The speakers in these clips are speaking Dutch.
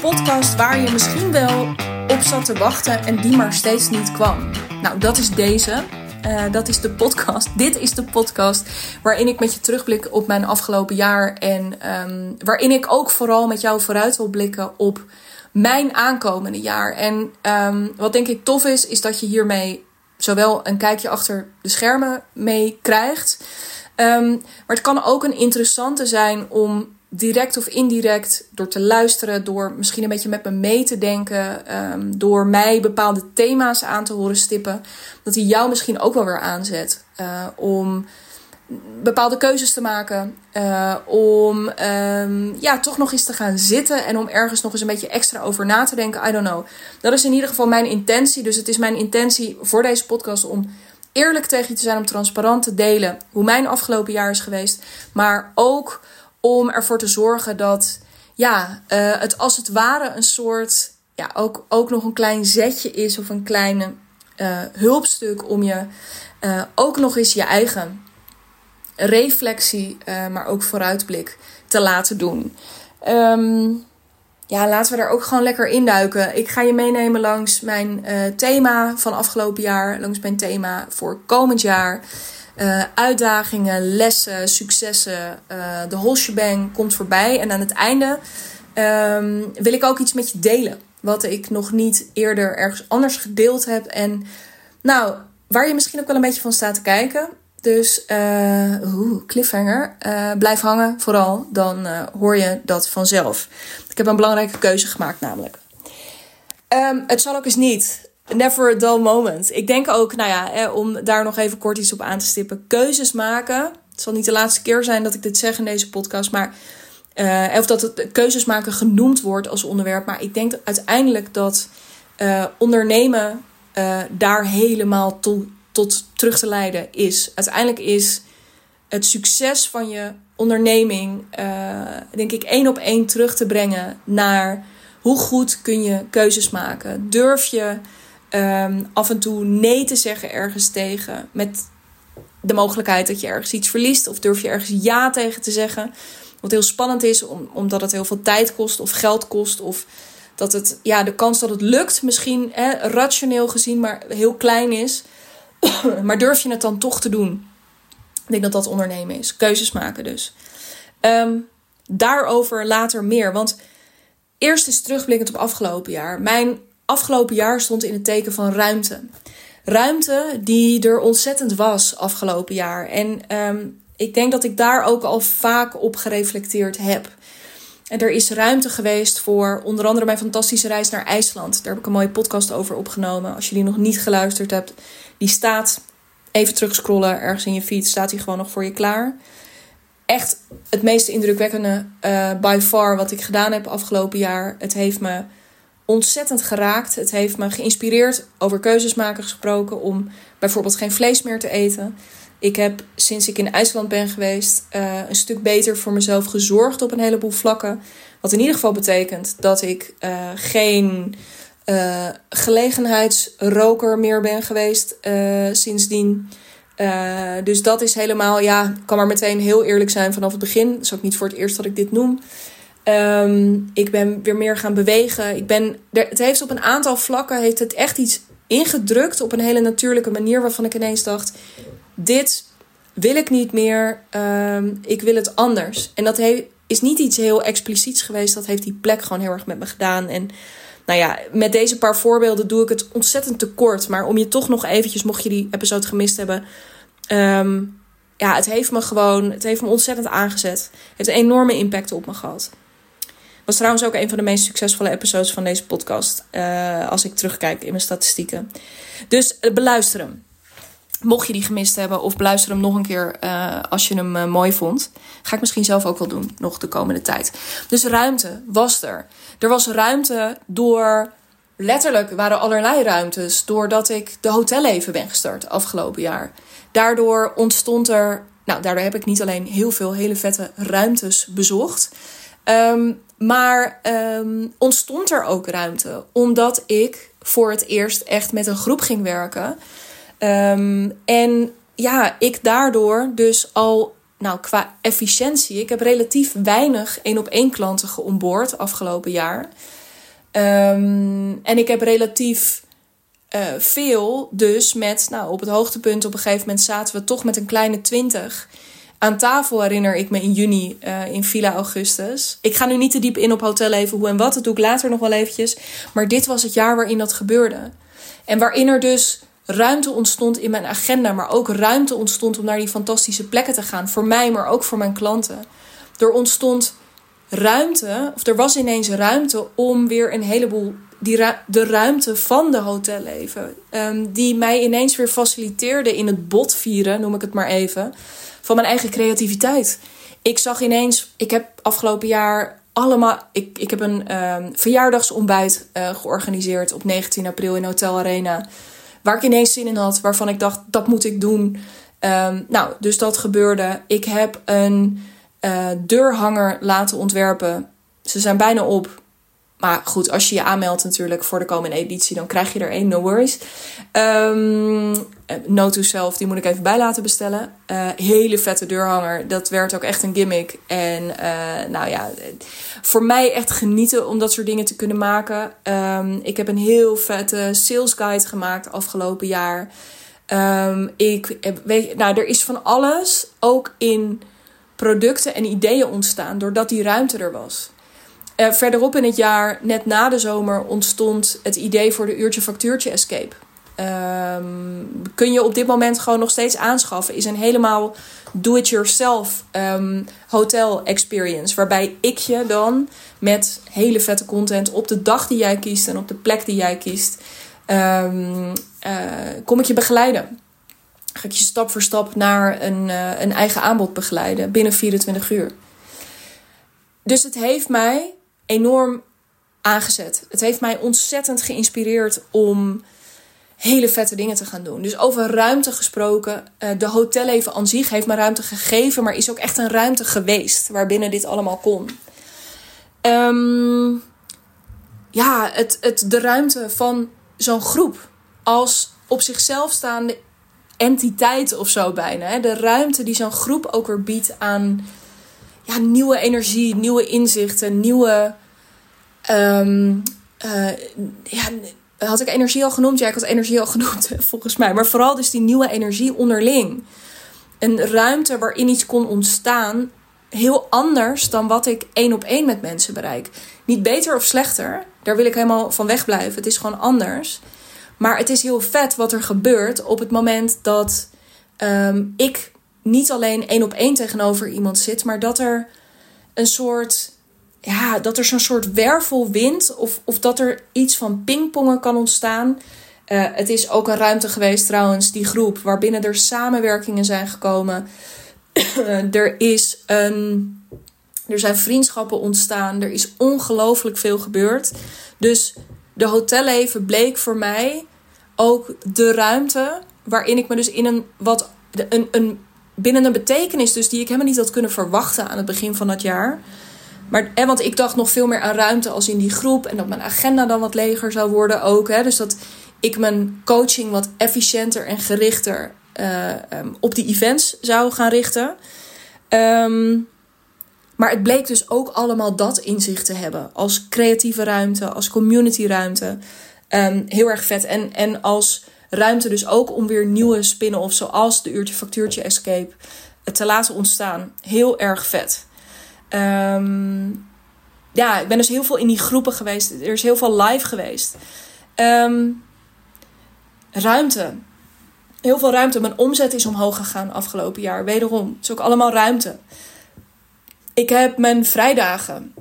podcast waar je misschien wel op zat te wachten en die maar steeds niet kwam. Nou, dat is deze. Uh, dat is de podcast. Dit is de podcast waarin ik met je terugblik op mijn afgelopen jaar. En um, waarin ik ook vooral met jou vooruit wil blikken op mijn aankomende jaar. En um, wat denk ik tof is, is dat je hiermee zowel een kijkje achter de schermen mee krijgt. Um, maar het kan ook een interessante zijn om direct of indirect, door te luisteren, door misschien een beetje met me mee te denken, um, door mij bepaalde thema's aan te horen stippen, dat hij jou misschien ook wel weer aanzet uh, om bepaalde keuzes te maken, uh, om um, ja, toch nog eens te gaan zitten en om ergens nog eens een beetje extra over na te denken. I don't know. Dat is in ieder geval mijn intentie. Dus het is mijn intentie voor deze podcast om eerlijk tegen je te zijn, om transparant te delen hoe mijn afgelopen jaar is geweest, maar ook om ervoor te zorgen dat ja, uh, het als het ware een soort, ja, ook, ook nog een klein zetje is of een kleine uh, hulpstuk om je uh, ook nog eens je eigen reflectie, maar ook vooruitblik te laten doen. Um, ja, laten we daar ook gewoon lekker induiken. Ik ga je meenemen langs mijn thema van afgelopen jaar, langs mijn thema voor komend jaar. Uh, uitdagingen, lessen, successen. Uh, de whole komt voorbij. En aan het einde um, wil ik ook iets met je delen. Wat ik nog niet eerder ergens anders gedeeld heb. En nou, waar je misschien ook wel een beetje van staat te kijken. Dus, uh, oeh, cliffhanger. blijf hangen vooral, dan hoor je dat vanzelf. Ik heb een belangrijke keuze gemaakt namelijk. Um, het zal ook eens niet never a dull moment. Ik denk ook, nou ja, om daar nog even kort iets op aan te stippen. Keuzes maken. Het zal niet de laatste keer zijn dat ik dit zeg in deze podcast, maar. Uh, of dat het keuzes maken genoemd wordt als onderwerp. Maar ik denk uiteindelijk dat uh, ondernemen uh, daar helemaal to, tot terug te leiden is. Uiteindelijk is het succes van je onderneming, denk ik, één op één terug te brengen naar hoe goed kun je keuzes maken. Durf je um, af en toe nee te zeggen ergens tegen. Met de mogelijkheid dat je ergens iets verliest. Of durf je ergens ja tegen te zeggen. Wat heel spannend is, om, omdat het heel veel tijd kost of geld kost. Of dat het, ja, de kans dat het lukt, misschien hè, rationeel gezien, maar heel klein is. maar durf je het dan toch te doen? Ik denk dat dat ondernemen is. Keuzes maken dus. Um, daarover later meer. Want eerst is terugblikkend op afgelopen jaar. Mijn afgelopen jaar stond in het teken van ruimte. Ruimte die er ontzettend was afgelopen jaar. En um, ik denk dat ik daar ook al vaak op gereflecteerd heb. En er is ruimte geweest voor onder andere mijn fantastische reis naar IJsland. Daar heb ik een mooie podcast over opgenomen. Als je die nog niet geluisterd hebt, die staat even terugscrollen ergens in je feed, staat die gewoon nog voor je klaar. Echt het meest indrukwekkende uh, by far wat ik gedaan heb afgelopen jaar. Het heeft me ontzettend geraakt. Het heeft me geïnspireerd over keuzes maken gesproken om bijvoorbeeld geen vlees meer te eten. Ik heb sinds ik in IJsland ben geweest uh, een stuk beter voor mezelf gezorgd op een heleboel vlakken. Wat in ieder geval betekent dat ik uh, geen uh, gelegenheidsroker meer ben geweest sindsdien. dus dat is helemaal, ja, ik kan maar meteen heel eerlijk zijn vanaf het begin. Dat is ook niet voor het eerst dat ik dit noem. Um, ik ben weer meer gaan bewegen. Ik ben, het heeft op een aantal vlakken heeft het echt iets ingedrukt op een hele natuurlijke manier waarvan ik ineens dacht: dit wil ik niet meer. Um, ik wil het anders. En dat is niet iets heel expliciets geweest. Dat heeft die plek gewoon heel erg met me gedaan. En nou ja, met deze paar voorbeelden doe ik het ontzettend tekort. Maar om je toch nog eventjes, mocht je die episode gemist hebben. Um, ja, het heeft me gewoon, het heeft me ontzettend aangezet. Het heeft een enorme impact op me gehad. Was trouwens ook een van de meest succesvolle episodes van deze podcast. Uh, als ik terugkijk in mijn statistieken. Dus uh, beluister hem. Mocht je die gemist hebben, of beluister hem nog een keer uh, als je hem mooi vond. Ga ik misschien zelf ook wel doen, nog de komende tijd. Dus ruimte was er. Er was ruimte door. Letterlijk waren allerlei ruimtes. Doordat ik de hotelleven ben gestart afgelopen jaar. Daardoor ontstond er. Nou, daardoor heb ik niet alleen heel veel hele vette ruimtes bezocht. Um, maar um, ontstond er ook ruimte, omdat ik voor het eerst echt met een groep ging werken. Um, en ja, ik daardoor dus al, nou qua efficiëntie, ik heb relatief weinig één op één klanten geonboord afgelopen jaar. Ehm, en ik heb relatief uh, veel dus met, nou, op het hoogtepunt op een gegeven moment zaten we toch met een kleine twintig aan tafel, herinner ik me in juni uh, in Villa Augustus. Ik ga nu niet te diep in op hotelleven, hoe en wat, dat doe ik later nog wel eventjes. Maar dit was het jaar waarin dat gebeurde. En waarin er dus ruimte ontstond in mijn agenda, maar ook ruimte ontstond om naar die fantastische plekken te gaan. Voor mij, maar ook voor mijn klanten. Er ontstond ruimte, of er was ineens ruimte om weer een heleboel die de ruimte van de hotelleven. Um, die mij ineens weer faciliteerde in het botvieren, noem ik het maar even, van mijn eigen creativiteit. Ik zag ineens, ik heb afgelopen jaar allemaal. Ik, ik heb een um, verjaardagsontbijt uh, georganiseerd op 19 april in Hotel Arena. Waar ik ineens zin in had, waarvan ik dacht dat moet ik doen. Um, nou, dus dat gebeurde. Ik heb een uh, deurhanger laten ontwerpen. Ze zijn bijna op. Maar goed, als je je aanmeldt natuurlijk voor de komende editie, dan krijg je er één, no worries. Um, no to self, die moet ik even bij laten bestellen. Uh, hele vette deurhanger. Dat werd ook echt een gimmick. En uh, nou ja, voor mij echt genieten om dat soort dingen te kunnen maken. Um, ik heb een heel vette sales guide gemaakt afgelopen jaar. Um, ik weet, nou, er is van alles ook in producten en ideeën ontstaan doordat die ruimte er was. Uh, verderop in het jaar, net na de zomer, ontstond het idee voor de uurtje factuurtje escape. Um, kun je op dit moment gewoon nog steeds aanschaffen. Is een helemaal do-it-yourself um, hotel experience. Waarbij ik je dan met hele vette content op de dag die jij kiest en op de plek die jij kiest, um, uh, kom ik je begeleiden. Ga ik je stap voor stap naar een, uh, een eigen aanbod begeleiden binnen 24 uur. Dus het heeft mij enorm aangezet. Het heeft mij ontzettend geïnspireerd om hele vette dingen te gaan doen. Dus over ruimte gesproken, uh, de hotelleven aan zich heeft me ruimte gegeven, maar is ook echt een ruimte geweest waarbinnen dit allemaal kon. Um, ja, het, het, de ruimte van zo'n groep als op zichzelf staande entiteit of zo bijna. De ruimte die zo'n groep ook weer biedt aan ja, nieuwe energie, nieuwe inzichten, nieuwe. Um, uh, ja, had ik energie al genoemd? Ja, ik had energie al genoemd, volgens mij. Maar vooral dus die nieuwe energie onderling. Een ruimte waarin iets kon ontstaan. Heel anders dan wat ik één op één met mensen bereik. Niet beter of slechter. Daar wil ik helemaal van wegblijven. Het is gewoon anders. Maar het is heel vet wat er gebeurt op het moment dat um, ik niet alleen één op één tegenover iemand zit, maar dat er een soort ja, dat er zo'n soort wervelwind of, of dat er iets van pingpongen kan ontstaan. Uh, het is ook een ruimte geweest trouwens, die groep, waarbinnen er samenwerkingen zijn gekomen. er, is een, er zijn vriendschappen ontstaan. Er is ongelooflijk veel gebeurd. Dus de hotelleven bleek voor mij ook de ruimte waarin ik me dus in een wat een, een binnen een betekenis dus die ik helemaal niet had kunnen verwachten aan het begin van dat jaar maar, hè, want ik dacht nog veel meer aan ruimte als in die groep. En dat mijn agenda dan wat leger zou worden ook. Hè, dus dat ik mijn coaching wat efficiënter en gerichter uh, um, op die events zou gaan richten. Um, maar het bleek dus ook allemaal dat inzicht te hebben. Als creatieve ruimte, als community ruimte. Um, heel erg vet. En, en als ruimte dus ook om weer nieuwe spin-offs zoals de uurtje factuurtje escape te laten ontstaan. Heel erg vet. Um, ja, ik ben dus heel veel in die groepen geweest. Er is heel veel live geweest. Um, ruimte. Heel veel ruimte. Mijn omzet is omhoog gegaan afgelopen jaar. Wederom. Het is ook allemaal ruimte. Ik heb mijn vrijdagen.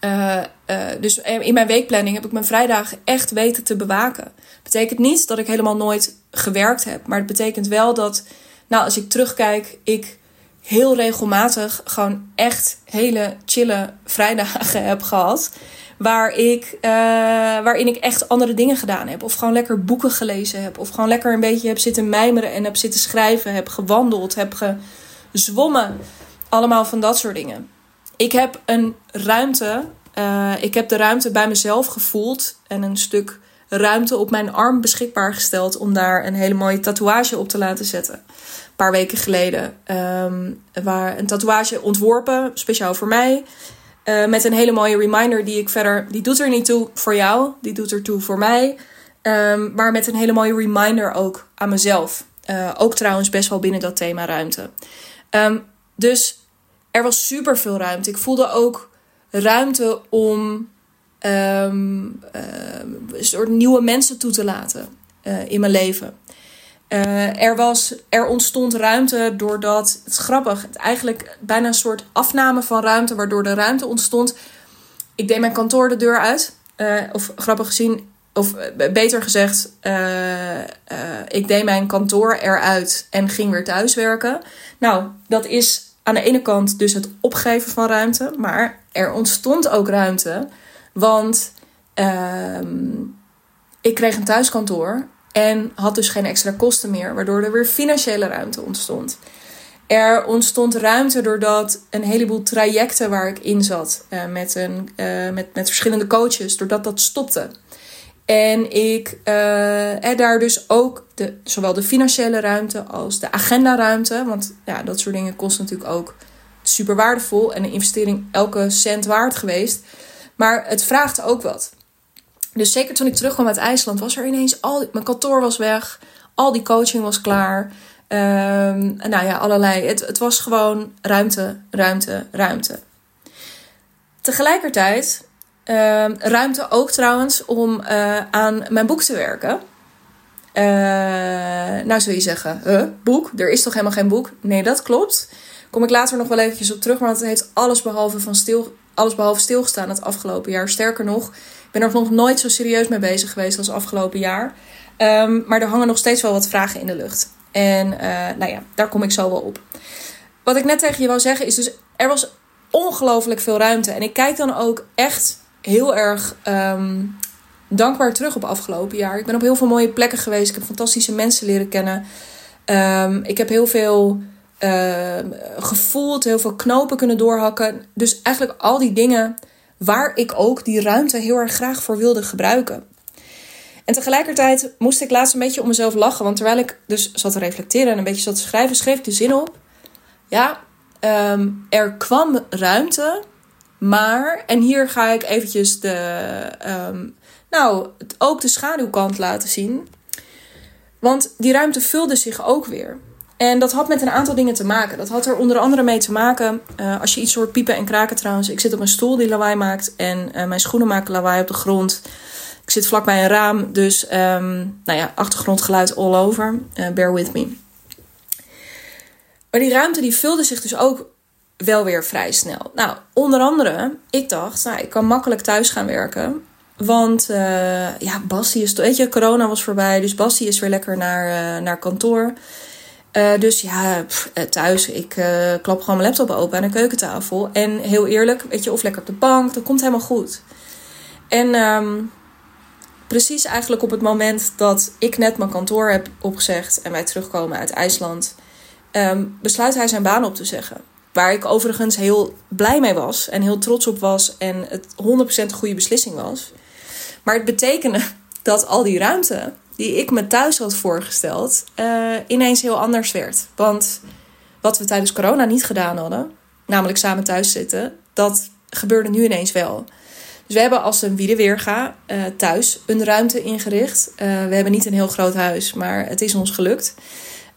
Uh, uh, dus in mijn weekplanning heb ik mijn vrijdagen echt weten te bewaken. Betekent niet dat ik helemaal nooit gewerkt heb. Maar het betekent wel dat, nou, als ik terugkijk, ik heel regelmatig gewoon echt hele chille vrijdagen heb gehad. Waar ik, uh, waarin ik echt andere dingen gedaan heb. Of gewoon lekker boeken gelezen heb. Of gewoon lekker een beetje heb zitten mijmeren en heb zitten schrijven. Heb gewandeld, heb gezwommen. Allemaal van dat soort dingen. Ik heb een ruimte. Uh, ik heb de ruimte bij mezelf gevoeld. En een stuk ruimte op mijn arm beschikbaar gesteld. Om daar een hele mooie tatoeage op te laten zetten paar weken geleden. Um, waar een tatoeage ontworpen, speciaal voor mij. Uh, met een hele mooie reminder die ik verder. Die doet er niet toe voor jou, die doet er toe voor mij. Um, maar met een hele mooie reminder ook aan mezelf. Uh, ook trouwens best wel binnen dat thema ruimte. Um, dus er was super veel ruimte. Ik voelde ook ruimte om um, uh, een soort nieuwe mensen toe te laten uh, in mijn leven. Uh, er, was, er ontstond ruimte doordat, het is grappig, het eigenlijk bijna een soort afname van ruimte, waardoor de ruimte ontstond. Ik deed mijn kantoor de deur uit, of grappig gezien, of beter gezegd, ik deed mijn kantoor eruit en ging weer thuiswerken. Nou, dat is aan de ene kant dus het opgeven van ruimte, maar er ontstond ook ruimte, want ehm, ik kreeg een thuiskantoor en had dus geen extra kosten meer, waardoor er weer financiële ruimte ontstond. Er ontstond ruimte doordat een heleboel trajecten waar ik in zat uh, met, een, uh, met, met verschillende coaches, doordat dat stopte. En ik uh, daar dus ook de, zowel de financiële ruimte als de agendaruimte. Want ja, dat soort dingen kost natuurlijk ook super waardevol. En een investering elke cent waard geweest. Maar het vraagt ook wat. Dus zeker toen ik terugkwam uit IJsland was er ineens al... Mijn kantoor was weg. Al die coaching was klaar. Um, nou ja, allerlei. Het, het was gewoon ruimte, ruimte, ruimte. Tegelijkertijd uh, ruimte ook trouwens om uh, aan mijn boek te werken. Uh, nou zul je zeggen, boek? Er is toch helemaal geen boek? Nee, dat klopt. Kom ik later nog wel eventjes op terug, maar het heeft alles behalve, van stil, alles behalve stilgestaan het afgelopen jaar. Sterker nog, ik ben er nog nooit zo serieus mee bezig geweest als afgelopen jaar. Um, maar er hangen nog steeds wel wat vragen in de lucht. En nou ja, daar kom ik zo wel op. Wat ik net tegen je wou zeggen is dus, er was ongelooflijk veel ruimte. En ik kijk dan ook echt heel erg um, dankbaar terug op afgelopen jaar. Ik ben op heel veel mooie plekken geweest. Ik heb fantastische mensen leren kennen. Um, ik heb heel veel uh, gevoeld, heel veel knopen kunnen doorhakken. Dus eigenlijk al die dingen waar ik ook die ruimte heel erg graag voor wilde gebruiken. En tegelijkertijd moest ik laatst een beetje om mezelf lachen. Want terwijl ik dus zat te reflecteren en een beetje zat te schrijven, schreef ik de zin op. Ja, um, er kwam ruimte maar, en hier ga ik eventjes de, um, nou, ook de schaduwkant laten zien. Want die ruimte vulde zich ook weer. En dat had met een aantal dingen te maken. Dat had er onder andere mee te maken, uh, als je iets hoort piepen en kraken trouwens. Ik zit op een stoel die lawaai maakt en uh, mijn schoenen maken lawaai op de grond. Ik zit vlakbij een raam, dus um, nou ja, achtergrondgeluid all over. Uh, bear with me. Maar die ruimte die vulde zich dus ook wel weer vrij snel. Nou, onder andere, ik dacht, nou, ik kan makkelijk thuis gaan werken. Want ja, Basti is, weet je, corona was voorbij, dus Basti is weer lekker naar, naar kantoor. Uh, dus ja, pff, thuis, ik klap gewoon mijn laptop open aan de keukentafel. En heel eerlijk, weet je, of lekker op de bank, dat komt helemaal goed. En um, precies eigenlijk op het moment dat ik net mijn kantoor heb opgezegd en wij terugkomen uit IJsland, um, besluit hij zijn baan op te zeggen. Waar ik overigens heel blij mee was en heel trots op was en het 100% een goede beslissing was. Maar het betekende dat al die ruimte die ik me thuis had voorgesteld, uh, ineens heel anders werd. Want wat we tijdens corona niet gedaan hadden, namelijk samen thuis zitten, dat gebeurde nu ineens wel. Dus we hebben als een wiedeweerga uh, thuis een ruimte ingericht. Uh, we hebben niet een heel groot huis, maar het is ons gelukt.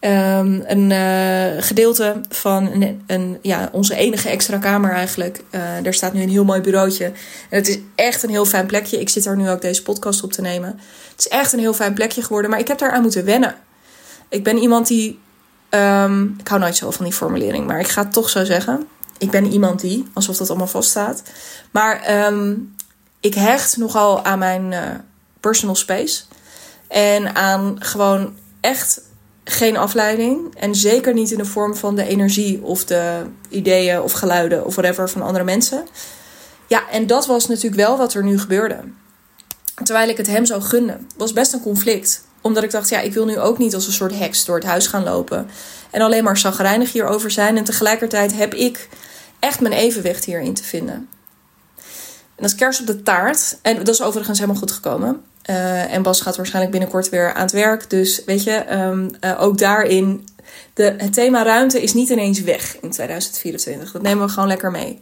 Um, een uh, gedeelte van een, ja, onze enige extra kamer eigenlijk. Uh, daar staat nu een heel mooi bureautje. En het is echt een heel fijn plekje. Ik zit daar nu ook deze podcast op te nemen. Het is echt een heel fijn plekje geworden. Maar ik heb daar aan moeten wennen. Ik ben iemand die. Um, ik hou nooit zo van die formulering, maar ik ga het toch zo zeggen. Ik ben iemand die, alsof dat allemaal vaststaat. Maar um, ik hecht nogal aan mijn uh, personal space. En aan gewoon echt geen afleiding. En zeker niet in de vorm van de energie of de ideeën of geluiden of whatever van andere mensen. Ja, en dat was natuurlijk wel wat er nu gebeurde. Terwijl ik het hem zou gunnen, was best een conflict. Omdat ik dacht, ja, ik wil nu ook niet als een soort heks door het huis gaan lopen. En alleen maar zagrijnig hierover zijn. En tegelijkertijd heb ik echt mijn evenwicht hierin te vinden. En als kers op de taart, en dat is overigens helemaal goed gekomen. Uh, en Bas gaat waarschijnlijk binnenkort weer aan het werk. Dus weet je, um, uh, ook daarin. De, het thema ruimte is niet ineens weg in 2024. Dat nemen we gewoon lekker mee.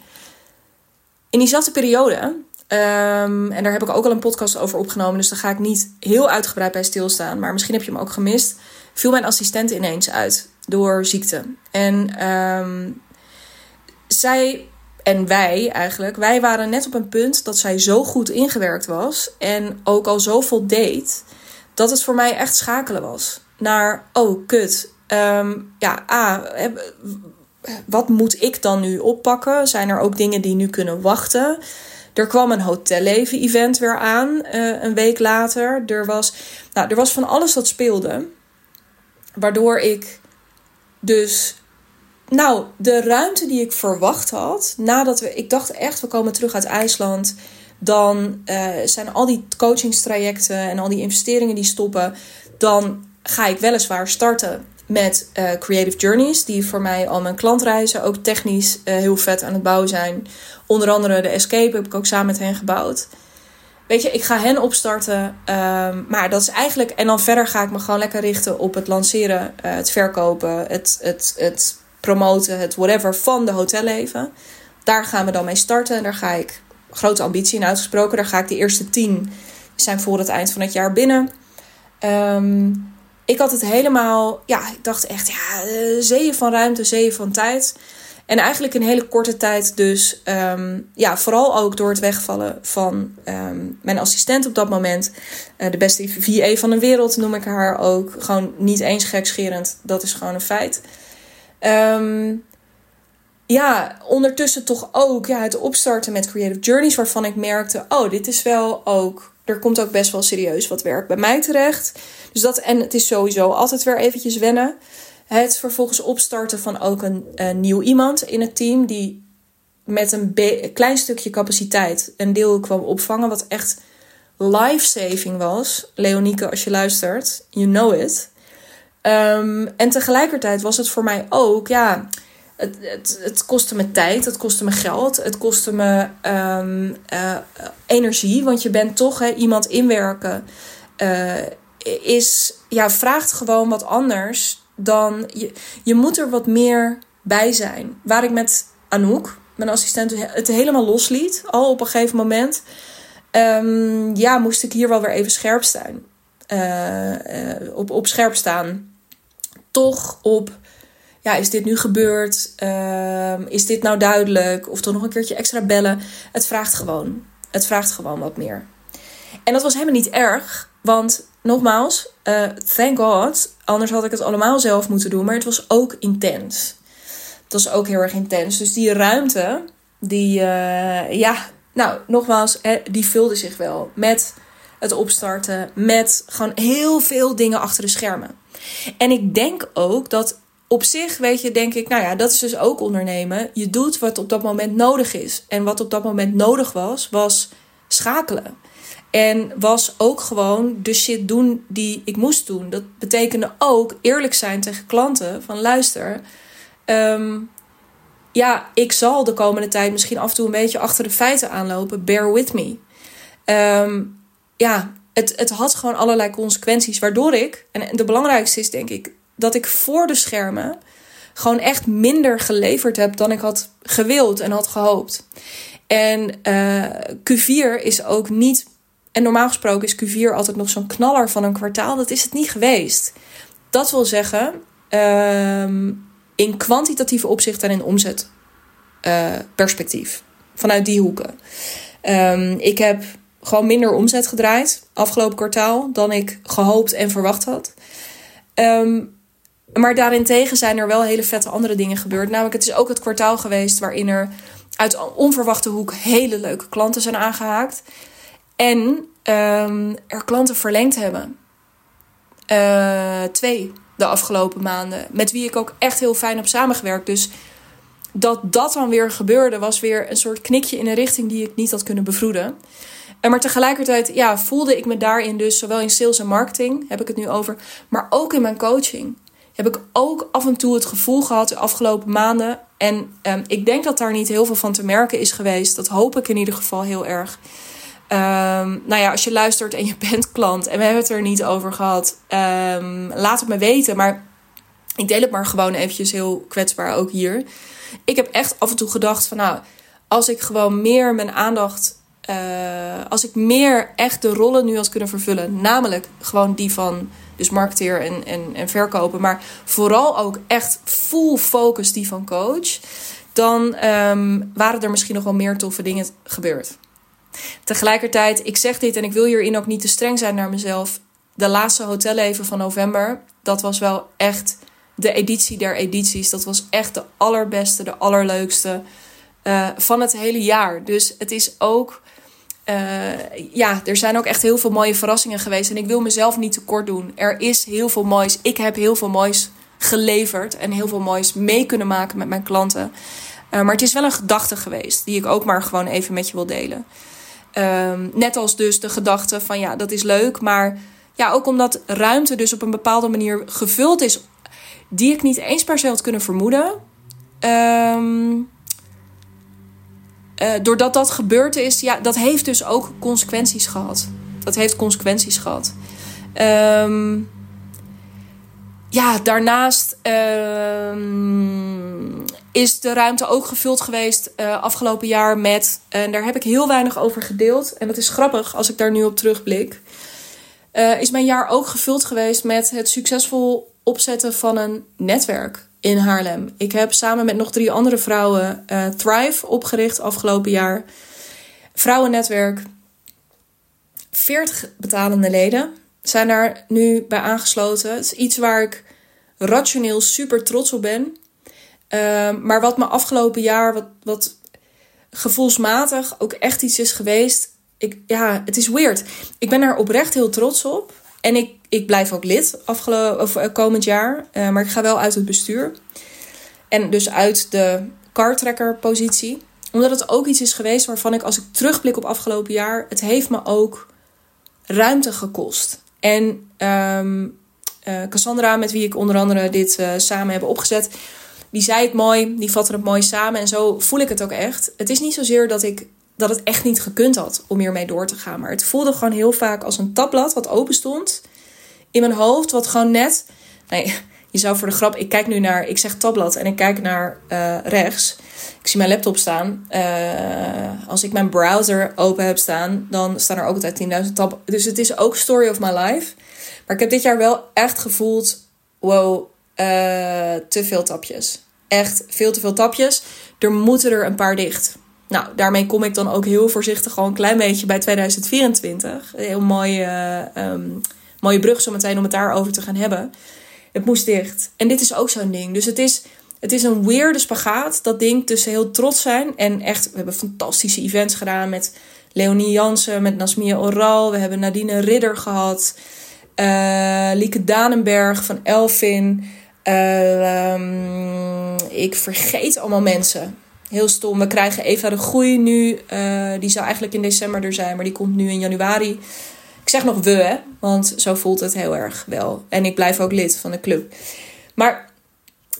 in diezelfde periode, ehm, en daar heb ik ook al een podcast over opgenomen, dus daar ga ik niet heel uitgebreid bij stilstaan, maar misschien heb je hem ook gemist, viel mijn assistent ineens uit door ziekte. En ehm, zij en wij eigenlijk, wij waren net op een punt dat zij zo goed ingewerkt was en ook al zoveel deed, dat het voor mij echt schakelen was naar, oh kut, ehm, ja, A, wat moet ik dan nu oppakken? Zijn er ook dingen die nu kunnen wachten? Er kwam een hotelleven-event weer aan uh, een week later. Er was, nou, er was van alles dat speelde. Waardoor ik dus, nou, de ruimte die ik verwacht had. Nadat we, ik dacht echt, we komen terug uit IJsland. Dan uh, zijn al die coachingstrajecten en al die investeringen die stoppen. Dan ga ik weliswaar starten met uh, Creative Journeys, die voor mij al mijn klantreizen ook technisch uh, heel vet aan het bouwen zijn. Onder andere de Escape heb ik ook samen met hen gebouwd. Weet je, ik ga hen opstarten. Um, maar dat is eigenlijk. En dan verder ga ik me gewoon lekker richten op het lanceren, het verkopen, het, het, het promoten, het whatever van de hotelleven. Daar gaan we dan mee starten. En daar ga ik grote ambitie in uitgesproken. Daar ga ik de eerste tien zijn voor het eind van het jaar binnen. Um, ik had het helemaal, ja, ik dacht echt, ja, uh, zeeën van ruimte, zeeën van tijd. En eigenlijk in hele korte tijd dus, um, ja, vooral ook door het wegvallen van um, mijn assistent op dat moment. Uh, de beste VA van de wereld noem ik haar ook. Gewoon niet eens gekscherend, dat is gewoon een feit. Um, ja, ondertussen toch ook ja, het opstarten met Creative Journeys, waarvan ik merkte, oh, dit is wel ook er komt ook best wel serieus wat werk bij mij terecht. Dus dat, en het is sowieso altijd weer eventjes wennen. Het vervolgens opstarten van ook een, een nieuw iemand in het team die met een, klein stukje capaciteit een deel kwam opvangen, wat echt life-saving was. Leonieke, als je luistert, you know it. Um, en tegelijkertijd was het voor mij ook, ja, het, het, het kostte me tijd, het kostte me geld, het kostte me um, uh, energie. Want je bent toch hè, iemand inwerken. Uh, is, ja, vraagt gewoon wat anders dan. Je, je moet er wat meer bij zijn. Waar ik met Anouk, mijn assistent, het helemaal losliet, al op een gegeven moment. Um, ja, moest ik hier wel weer even scherp staan. Uh, op, op scherp staan. Toch op ja, is dit nu gebeurd? Uh, is dit nou duidelijk? Of toch nog een keertje extra bellen? Het vraagt gewoon. Het vraagt gewoon wat meer. En dat was helemaal niet erg, want nogmaals, uh, thank God, anders had ik het allemaal zelf moeten doen, maar het was ook intens. Het was ook heel erg intens. Dus die ruimte, die, uh, ja, nou, nogmaals, die vulde zich wel met het opstarten, met gewoon heel veel dingen achter de schermen. En ik denk ook dat op zich, weet je, denk ik, nou ja, dat is dus ook ondernemen. Je doet wat op dat moment nodig is. En wat op dat moment nodig was, was schakelen. En was ook gewoon de shit doen die ik moest doen. Dat betekende ook eerlijk zijn tegen klanten. Van luister, um, ja, ik zal de komende tijd misschien af en toe een beetje achter de feiten aanlopen. Bear with me. Um, ja, het, het had gewoon allerlei consequenties. Waardoor ik, en de belangrijkste is denk ik, dat ik voor de schermen gewoon echt minder geleverd heb dan ik had gewild en had gehoopt. En uh, Q4 is ook niet. En normaal gesproken is Q4 altijd nog zo'n knaller van een kwartaal. Dat is het niet geweest. Dat wil zeggen, uh, in kwantitatieve opzicht en in omzetperspectief. Uh, vanuit die hoeken. Um, ik heb gewoon minder omzet gedraaid afgelopen kwartaal dan ik gehoopt en verwacht had. Um, maar daarentegen zijn er wel hele vette andere dingen gebeurd. Namelijk, het is ook het kwartaal geweest waarin er uit onverwachte hoek hele leuke klanten zijn aangehaakt. En um, er klanten verlengd hebben. Uh, twee de afgelopen maanden. Met wie ik ook echt heel fijn heb samengewerkt. Dus dat dat dan weer gebeurde, was weer een soort knikje in een richting die ik niet had kunnen bevroeden. En maar tegelijkertijd ja, voelde ik me daarin dus, zowel in sales en marketing heb ik het nu over, maar ook in mijn coaching heb ik ook af en toe het gevoel gehad de afgelopen maanden. En um, ik denk dat daar niet heel veel van te merken is geweest. Dat hoop ik in ieder geval heel erg. Um, nou ja, als je luistert en je bent klant en we hebben het er niet over gehad, um, laat het me weten. Maar ik deel het maar gewoon eventjes heel kwetsbaar ook hier. Ik heb echt af en toe gedacht van nou, als ik gewoon meer mijn aandacht. Uh, als ik meer echt de rollen nu had kunnen vervullen. Namelijk gewoon die van dus marketeer en, en, en verkopen. Maar vooral ook echt full focus die van coach. Dan um, waren er misschien nog wel meer toffe dingen gebeurd. Tegelijkertijd, ik zeg dit en ik wil hierin ook niet te streng zijn naar mezelf. De laatste hotelleven van november, dat was wel echt de editie der edities. Dat was echt de allerbeste, de allerleukste uh, van het hele jaar. Dus het is ook. Uh, ja, er zijn ook echt heel veel mooie verrassingen geweest. En ik wil mezelf niet tekort doen. Er is heel veel moois. Ik heb heel veel moois geleverd. En heel veel moois mee kunnen maken met mijn klanten. Uh, maar het is wel een gedachte geweest. Die ik ook maar gewoon even met je wil delen. Um, net als dus de gedachte van ja, dat is leuk. Maar ja, ook omdat ruimte dus op een bepaalde manier gevuld is. Die ik niet eens per se had kunnen vermoeden. Um, uh, doordat dat gebeurd is, ja, dat heeft dus ook consequenties gehad. Dat heeft consequenties gehad. Um, ja, daarnaast um, is de ruimte ook gevuld geweest uh, afgelopen jaar met. En daar heb ik heel weinig over gedeeld. En dat is grappig als ik daar nu op terugblik. Uh, is mijn jaar ook gevuld geweest met het succesvol opzetten van een netwerk in Haarlem. Ik heb samen met nog drie andere vrouwen uh, Thrive opgericht afgelopen jaar. Vrouwennetwerk. 40 betalende leden zijn daar nu bij aangesloten. Het is iets waar ik rationeel super trots op ben. Uh, maar wat me afgelopen jaar, wat, wat gevoelsmatig ook echt iets is geweest. Ik, ja, het is weird. Ik ben daar oprecht heel trots op. En ik, ik blijf ook lid of, uh, komend jaar. Uh, maar ik ga wel uit het bestuur. En dus uit de cartrekker positie. Omdat het ook iets is geweest waarvan ik als ik terugblik op afgelopen jaar... het heeft me ook ruimte gekost. En um, uh, Cassandra, met wie ik onder andere dit samen heb opgezet... die zei het mooi, die vatte het mooi samen. En zo voel ik het ook echt. Het is niet zozeer dat ik dat het echt niet gekund had om hiermee door te gaan. Maar het voelde gewoon heel vaak als een tabblad wat open stond in mijn hoofd, wat gewoon net. Nee, je zou voor de grap. Ik kijk nu naar. Ik zeg tabblad en ik kijk naar uh, rechts. Ik zie mijn laptop staan. Uh, als ik mijn browser open heb staan, dan staan er ook altijd 10.000 tab. Dus het is ook story of my life. Maar ik heb dit jaar wel echt gevoeld. Wow, uh, te veel tapjes. Echt veel te veel tapjes. Er moeten er een paar dicht. Nou, daarmee kom ik dan ook heel voorzichtig gewoon een klein beetje bij 2024. Heel mooi, uh, um, mooie brug zo meteen om het daarover te gaan hebben. Het moest dicht. En dit is ook zo'n ding. Dus het is, het is een weirde spagaat. Dat ding tussen heel trots zijn. En echt, we hebben fantastische events gedaan met Leonie Jansen, met Nasmia Oral. We hebben Nadine Ridder gehad. Uh, Lieke Danenberg van Elfin. Um, ik vergeet allemaal mensen heel stom. We krijgen Eva de Groei nu. Uh, die zou eigenlijk in december er zijn, maar die komt nu in januari. Ik zeg nog we, want zo voelt het heel erg wel. En ik blijf ook lid van de club. Maar,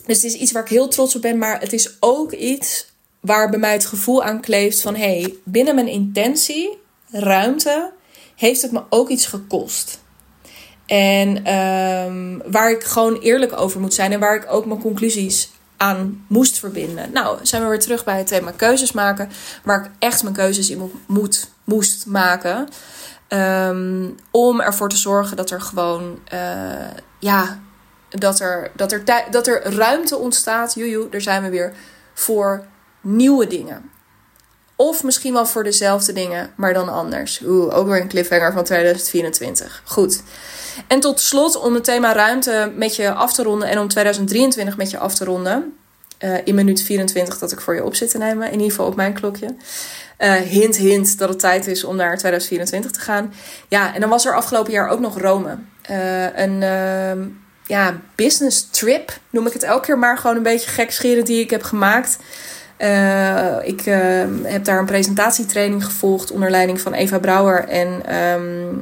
dus het is iets waar ik heel trots op ben. Maar het is ook iets waar bij mij het gevoel aan kleeft van... hé, hey, binnen mijn intentie, ruimte, heeft het me ook iets gekost. En um, waar ik gewoon eerlijk over moet zijn en waar ik ook mijn conclusies moest verbinden. Nou, zijn we weer terug bij het thema keuzes maken. Waar ik echt mijn keuzes in moet, moest maken. Um, om ervoor te zorgen dat er gewoon, uh, ja, dat er, dat, er dat er ruimte ontstaat. Joejoe, daar zijn we weer. Voor nieuwe dingen. Of misschien wel voor dezelfde dingen, maar dan anders. Oeh, ook weer een cliffhanger van 2024. Goed. En tot slot, om het thema ruimte met je af te ronden en om 2023 met je af te ronden. Uh, in minuut 24 dat ik voor je op zit te nemen, in ieder geval op mijn klokje. Uh, hint, hint dat het tijd is om naar 2024 te gaan. Ja, en dan was er afgelopen jaar ook nog Rome. Uh, een uh, ja, business trip, noem ik het elke keer maar. Gewoon een beetje gekscherend die ik heb gemaakt. Ik heb daar een presentatietraining gevolgd onder leiding van Eva Brouwer en um,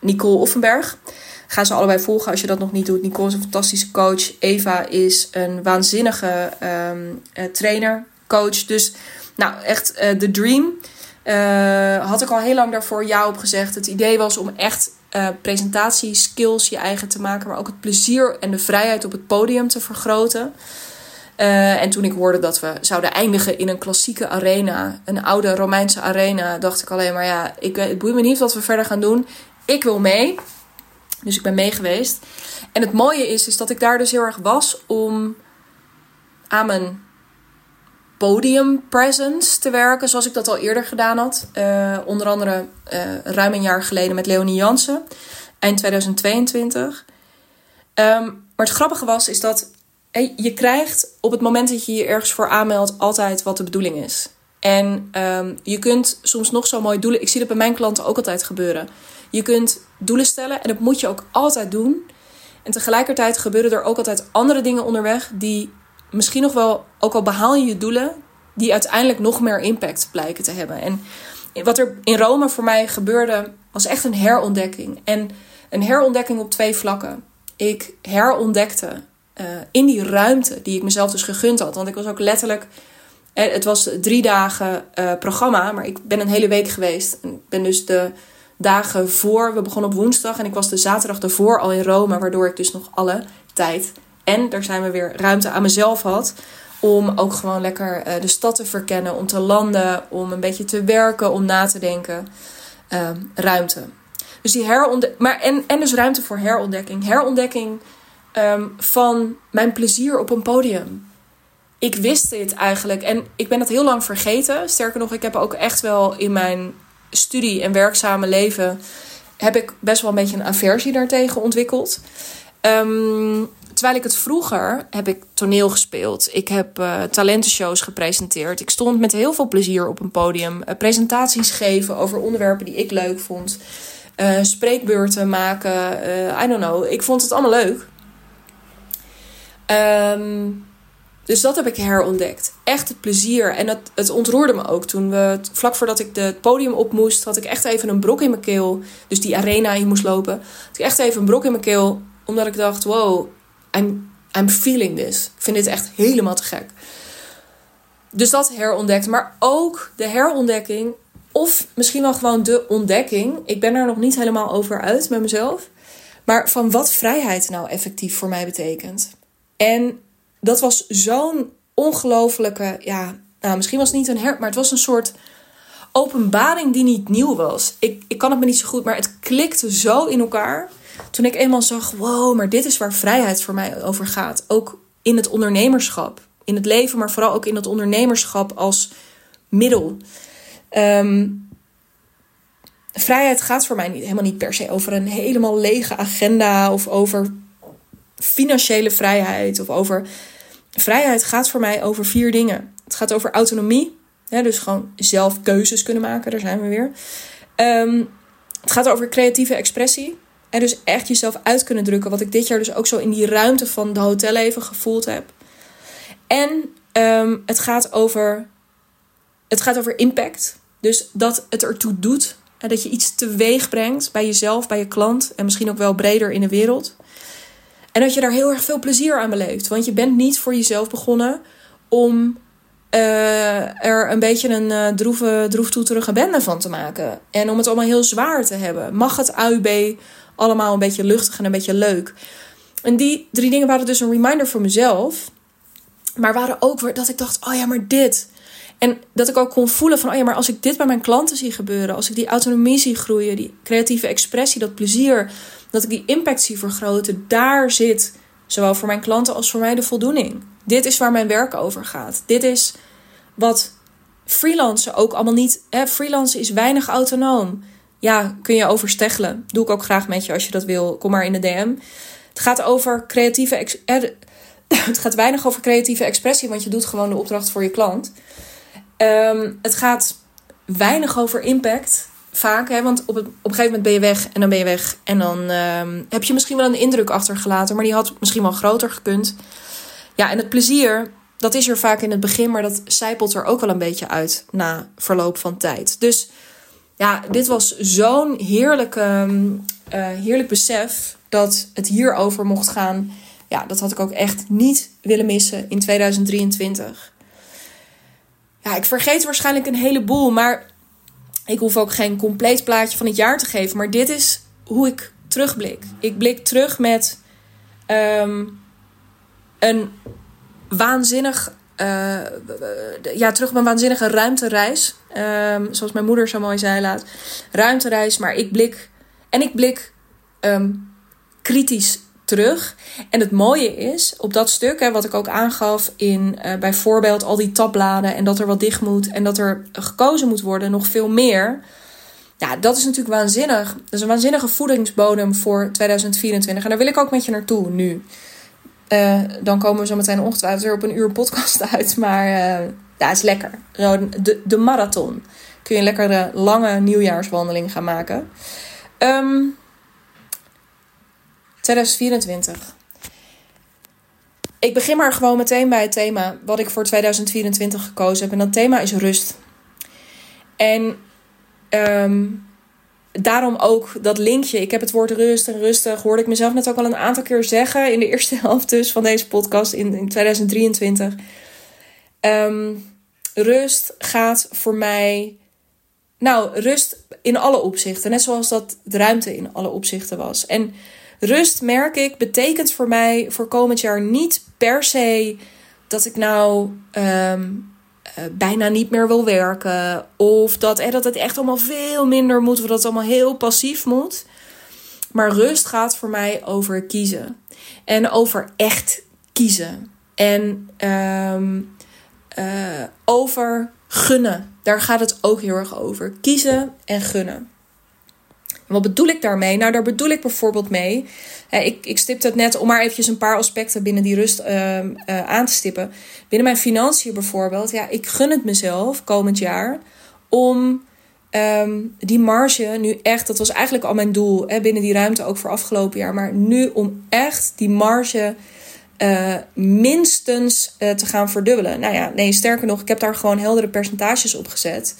Nicole Offenberg. Ga ze allebei volgen als je dat nog niet doet. Nicole is een fantastische coach. Eva is een waanzinnige um, uh, trainer, coach. Dus nou, echt de dream. Uh, had ik al heel lang daarvoor ja op gezegd. Het idee was om echt uh, presentatieskills je eigen te maken. Maar ook het plezier en de vrijheid op het podium te vergroten. Eh, en toen ik hoorde dat we zouden eindigen in een klassieke arena, een oude Romeinse arena, dacht ik alleen maar ja, ik, het boeit me niet wat we verder gaan doen. Ik wil mee. Dus ik ben mee geweest. En het mooie is, is dat ik daar dus heel erg was om aan mijn podium presence te werken, zoals ik dat al eerder gedaan had. Uh, onder andere ruim een jaar geleden met Leonie Jansen, eind 2022. Um, maar het grappige was, is dat hey, je krijgt op het moment dat je je ergens voor aanmeldt altijd wat de bedoeling is. En um, je kunt soms nog zo mooi doelen. Ik zie dat bij mijn klanten ook altijd gebeuren. Je kunt doelen stellen en dat moet je ook altijd doen. En tegelijkertijd gebeuren er ook altijd andere dingen onderweg die misschien nog wel, ook al behaal je je doelen, die uiteindelijk nog meer impact blijken te hebben. En wat er in Rome voor mij gebeurde, was echt een herontdekking. En een herontdekking op twee vlakken. Ik herontdekte uh, in die ruimte die ik mezelf dus gegund had. Want ik was ook letterlijk. Eh, het was drie dagen uh, programma, maar ik ben een hele week geweest. Ik ben dus de dagen voor. We begonnen op woensdag en ik was de zaterdag daarvoor al in Rome, waardoor ik dus nog alle tijd en daar zijn we weer ruimte aan mezelf had. Om ook gewoon lekker de stad te verkennen, om te landen, om een beetje te werken, om na te denken. Ruimte. Dus die herontdekking. Maar en, en dus ruimte voor herontdekking. Herontdekking um, van mijn plezier op een podium. Ik wist dit eigenlijk en ik ben dat heel lang vergeten. Sterker nog, ik heb ook echt wel in mijn studie en werkzame leven. heb ik best wel een beetje een aversie daartegen ontwikkeld. Um, terwijl ik het vroeger heb ik toneel gespeeld. Ik heb uh, talentenshows gepresenteerd. Ik stond met heel veel plezier op een podium. Uh, presentaties geven over onderwerpen die ik leuk vond. Uh, spreekbeurten maken. I don't know. Ik vond het allemaal leuk. Um, dus dat heb ik herontdekt. Echt het plezier. En het, het ontroerde me ook. Toen we, vlak voordat ik het podium op moest, had ik echt even een brok in mijn keel. Dus die arena in moest lopen. Had ik echt even een brok in mijn keel. Omdat ik dacht, wow, I'm, I'm feeling this. Ik vind dit echt helemaal te gek. Dus dat herontdekt. Maar ook de herontdekking. Of misschien wel gewoon de ontdekking. Ik ben er nog niet helemaal over uit met mezelf. Maar van wat vrijheid nou effectief voor mij betekent. En dat was zo'n ongelofelijke. Ja, nou, misschien was het niet een her, maar het was een soort openbaring die niet nieuw was. Ik, ik kan het me niet zo goed, maar het klikte zo in elkaar. Toen ik eenmaal zag, wow, maar dit is waar vrijheid voor mij over gaat. Ook in het ondernemerschap. In het leven, maar vooral ook in het ondernemerschap als middel. Um, vrijheid gaat voor mij niet, helemaal niet per se over een helemaal lege agenda of over financiële vrijheid of over. Vrijheid gaat voor mij over vier dingen. Het gaat over autonomie, dus gewoon zelf keuzes kunnen maken, daar zijn we weer. Um, het gaat over creatieve expressie. En dus echt jezelf uit kunnen drukken. Wat ik dit jaar dus ook zo in die ruimte van de hotelleven gevoeld heb. En um, het, gaat over, het gaat over impact. Dus dat het ertoe doet. En dat je iets teweeg brengt bij jezelf, bij je klant. En misschien ook wel breder in de wereld. En dat je daar heel erg veel plezier aan beleeft. Want je bent niet voor jezelf begonnen om uh, er een beetje een uh, droeve, droeftoeterige bende van te maken. En om het allemaal heel zwaar te hebben. Mag het AUB allemaal een beetje luchtig en een beetje leuk. En die drie dingen waren dus een reminder voor mezelf. Maar waren ook dat ik dacht: oh ja, maar dit. En dat ik ook kon voelen van: oh ja, maar als ik dit bij mijn klanten zie gebeuren, als ik die autonomie zie groeien, die creatieve expressie, dat plezier, dat ik die impact zie vergroten, daar zit zowel voor mijn klanten als voor mij de voldoening. Dit is waar mijn werk over gaat. Dit is wat freelancen ook allemaal niet. Hè, freelancen is weinig autonoom ja, kun je oversteggelen. Doe ik ook graag met je als je dat wil. Kom maar in de DM. Het gaat over creatieve. het gaat weinig over creatieve expressie, want je doet gewoon de opdracht voor je klant. Ehm, het gaat weinig over impact. Vaak, hè, want op, het, op een gegeven moment ben je weg en dan ben je weg. En dan ehm, heb je misschien wel een indruk achtergelaten, maar die had misschien wel groter gekund. Ja, en het plezier, dat is er vaak in het begin, maar dat zijpelt er ook wel een beetje uit na verloop van tijd. Dus ja, dit was zo'n heerlijk, uh, heerlijk besef dat het hierover mocht gaan. Ja, dat had ik ook echt niet willen missen in 2023. Ja, ik vergeet waarschijnlijk een heleboel, maar ik hoef ook geen compleet plaatje van het jaar te geven. Maar dit is hoe ik terugblik. Ik blik terug met um, een waanzinnig. Uh, ja, terug op een waanzinnige ruimtereis. Um, zoals mijn moeder zo mooi zei laat. Ruimtereis, maar ik blik. En ik blik um, kritisch terug. En het mooie is, op dat stuk, hè, wat ik ook aangaf in uh, bijvoorbeeld al die tabbladen en dat er wat dicht moet en dat er gekozen moet worden, nog veel meer. Ja, dat is natuurlijk waanzinnig. Dat is een waanzinnige voedingsbodem voor 2024. En daar wil ik ook met je naartoe nu. Uh, dan komen we zo meteen ongetwijfeld weer op een uur podcast uit. Maar uh, ja, is lekker. De, de marathon. Kun je een lekkere lange nieuwjaarswandeling gaan maken. Um, 2024. Ik begin maar gewoon meteen bij het thema wat ik voor 2024 gekozen heb. En dat thema is rust. En um, daarom ook dat linkje. Ik heb het woord rust en rustig. Hoorde ik mezelf net ook al een aantal keer zeggen. In de eerste helft dus van deze podcast in, in 2023. Um, ehm, rust gaat voor mij. Nou, rust in alle opzichten. Net zoals dat ruimte in alle opzichten was. En rust, merk ik, betekent voor mij voor komend jaar niet per se dat ik nou um, uh, bijna niet meer wil werken. Of dat, eh, dat het echt allemaal veel minder moet. Of dat het allemaal heel passief moet. Maar rust gaat voor mij over kiezen. En over echt kiezen. En um, uh, over gunnen. Daar gaat het ook heel erg over. Kiezen en gunnen wat bedoel ik daarmee? Nou, daar bedoel ik bijvoorbeeld mee. ik, ik stipte het net om maar eventjes een paar aspecten binnen die rust uh, uh, aan te stippen. Binnen mijn financiën bijvoorbeeld. Ja, ik gun het mezelf komend jaar om um, die marge nu echt. Dat was eigenlijk al mijn doel hè, binnen die ruimte ook voor afgelopen jaar. Maar nu om echt die marge. Uh, minstens uh, te gaan verdubbelen. Nou ja, nee, sterker nog, ik heb daar gewoon heldere percentages op gezet.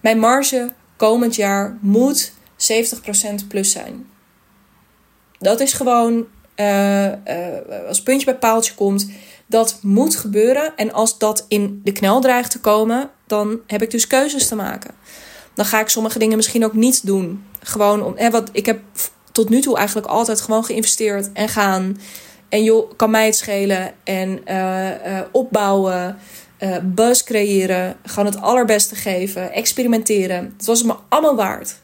Mijn marge komend jaar moet 70% plus zijn. Dat is gewoon, uh, uh, als puntje bij paaltje komt, dat moet gebeuren. En als dat in de knel dreigt te komen, dan heb ik dus keuzes te maken. Dan ga ik sommige dingen misschien ook niet doen. Gewoon om, hè, wat, ik heb tot nu toe eigenlijk altijd gewoon geïnvesteerd en gaan. En joh, kan mij het schelen en uh, opbouwen, buzz creëren, gewoon het allerbeste geven, experimenteren. Het was me allemaal waard.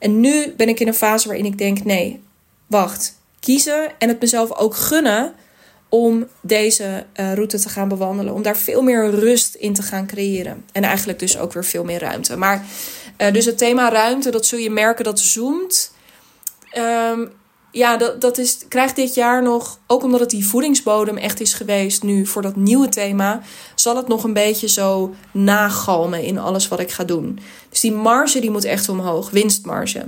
En nu ben ik in een fase waarin ik denk: nee, wacht. Kiezen en het mezelf ook gunnen om deze uh, route te gaan bewandelen. Om daar veel meer rust in te gaan creëren. En eigenlijk dus ook weer veel meer ruimte. Maar uh, dus het thema ruimte, dat zul je merken dat zoomt. Um, ja, dat, dat is, krijgt dit jaar nog, ook omdat het die voedingsbodem echt is geweest nu voor dat nieuwe thema, zal het nog een beetje zo nagalmen in alles wat ik ga doen. Dus die marge die moet echt omhoog, winstmarge.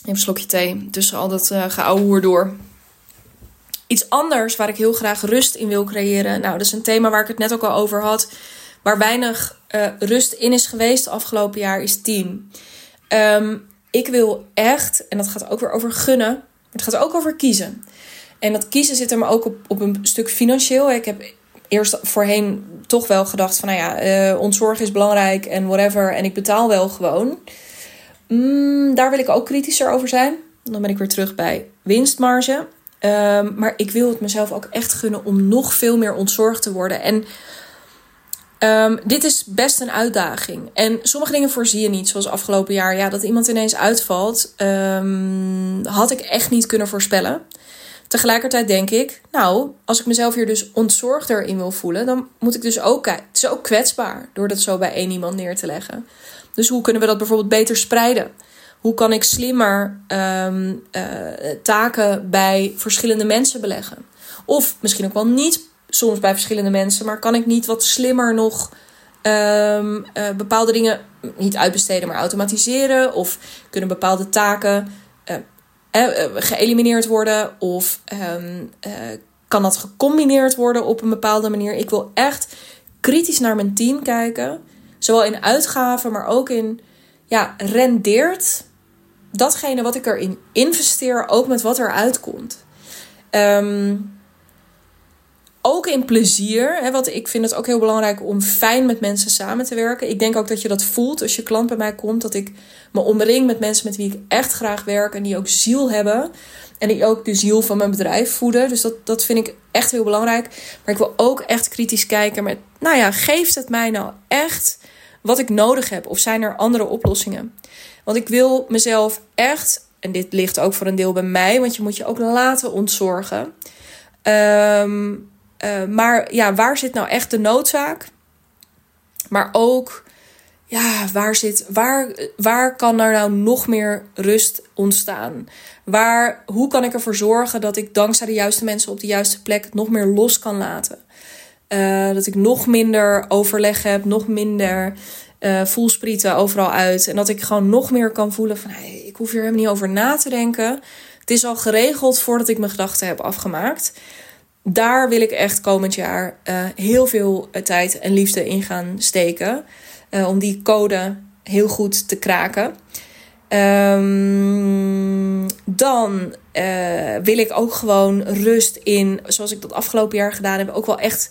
Even een slokje thee tussen al dat uh, geouwehoer door. Iets anders waar ik heel graag rust in wil creëren. Nou, dat is een thema waar ik het net ook al over had. Waar weinig uh, rust in is geweest afgelopen jaar, is team. Um, ik wil echt, en dat gaat ook weer over gunnen, het gaat ook over kiezen. En dat kiezen zit er maar ook op, op een stuk financieel. Ik heb eerst voorheen toch wel gedacht van, nou ja, uh, ontzorg is belangrijk en whatever. En ik betaal wel gewoon. Mm, daar wil ik ook kritischer over zijn. Dan ben ik weer terug bij winstmarge. Um, maar ik wil het mezelf ook echt gunnen om nog veel meer ontzorgd te worden. En Um, dit is best een uitdaging. En sommige dingen voorzie je niet, zoals afgelopen jaar. Ja, dat iemand ineens uitvalt, um, had ik echt niet kunnen voorspellen. Tegelijkertijd denk ik, nou, als ik mezelf hier dus ontzorgder in wil voelen, dan moet ik dus ook kijken. Het is ook kwetsbaar door dat zo bij één iemand neer te leggen. Dus hoe kunnen we dat bijvoorbeeld beter spreiden? Hoe kan ik slimmer um, uh, taken bij verschillende mensen beleggen? Of misschien ook wel niet soms bij verschillende mensen. Maar kan ik niet wat slimmer nog um, uh, bepaalde dingen niet uitbesteden, maar automatiseren? Of kunnen bepaalde taken uh, geëlimineerd worden? Of um, kan dat gecombineerd worden op een bepaalde manier? Ik wil echt kritisch naar mijn team kijken. Zowel in uitgaven, maar ook in ja, rendeert datgene wat ik erin investeer ook met wat eruit komt. Um, ook in plezier. Hè, want ik vind het ook heel belangrijk om fijn met mensen samen te werken. Ik denk ook dat je dat voelt als je klant bij mij komt. Dat ik me omring met mensen met wie ik echt graag werk. En die ook ziel hebben. En die ook de ziel van mijn bedrijf voeden. Dus dat, dat vind ik echt heel belangrijk. Maar ik wil ook echt kritisch kijken met... Nou ja, geeft het mij nou echt wat ik nodig heb? Of zijn er andere oplossingen? Want ik wil mezelf echt... En dit ligt ook voor een deel bij mij. Want je moet je ook laten ontzorgen. Um, uh, maar ja, waar zit nou echt de noodzaak? Maar ook, ja, waar, zit, waar, waar kan er nou nog meer rust ontstaan? Waar, hoe kan ik ervoor zorgen dat ik dankzij de juiste mensen op de juiste plek nog meer los kan laten? Uh, dat ik nog minder overleg heb, nog minder uh, voelsprieten overal uit. En dat ik gewoon nog meer kan voelen van hey, ik hoef hier helemaal niet over na te denken. Het is al geregeld voordat ik mijn gedachten heb afgemaakt daar wil ik echt komend jaar uh, heel veel eh, tijd en liefde in gaan steken. Uh, om die code heel goed te kraken. Um, dan wil ik ook gewoon rust in, zoals ik dat afgelopen jaar gedaan heb, ook wel echt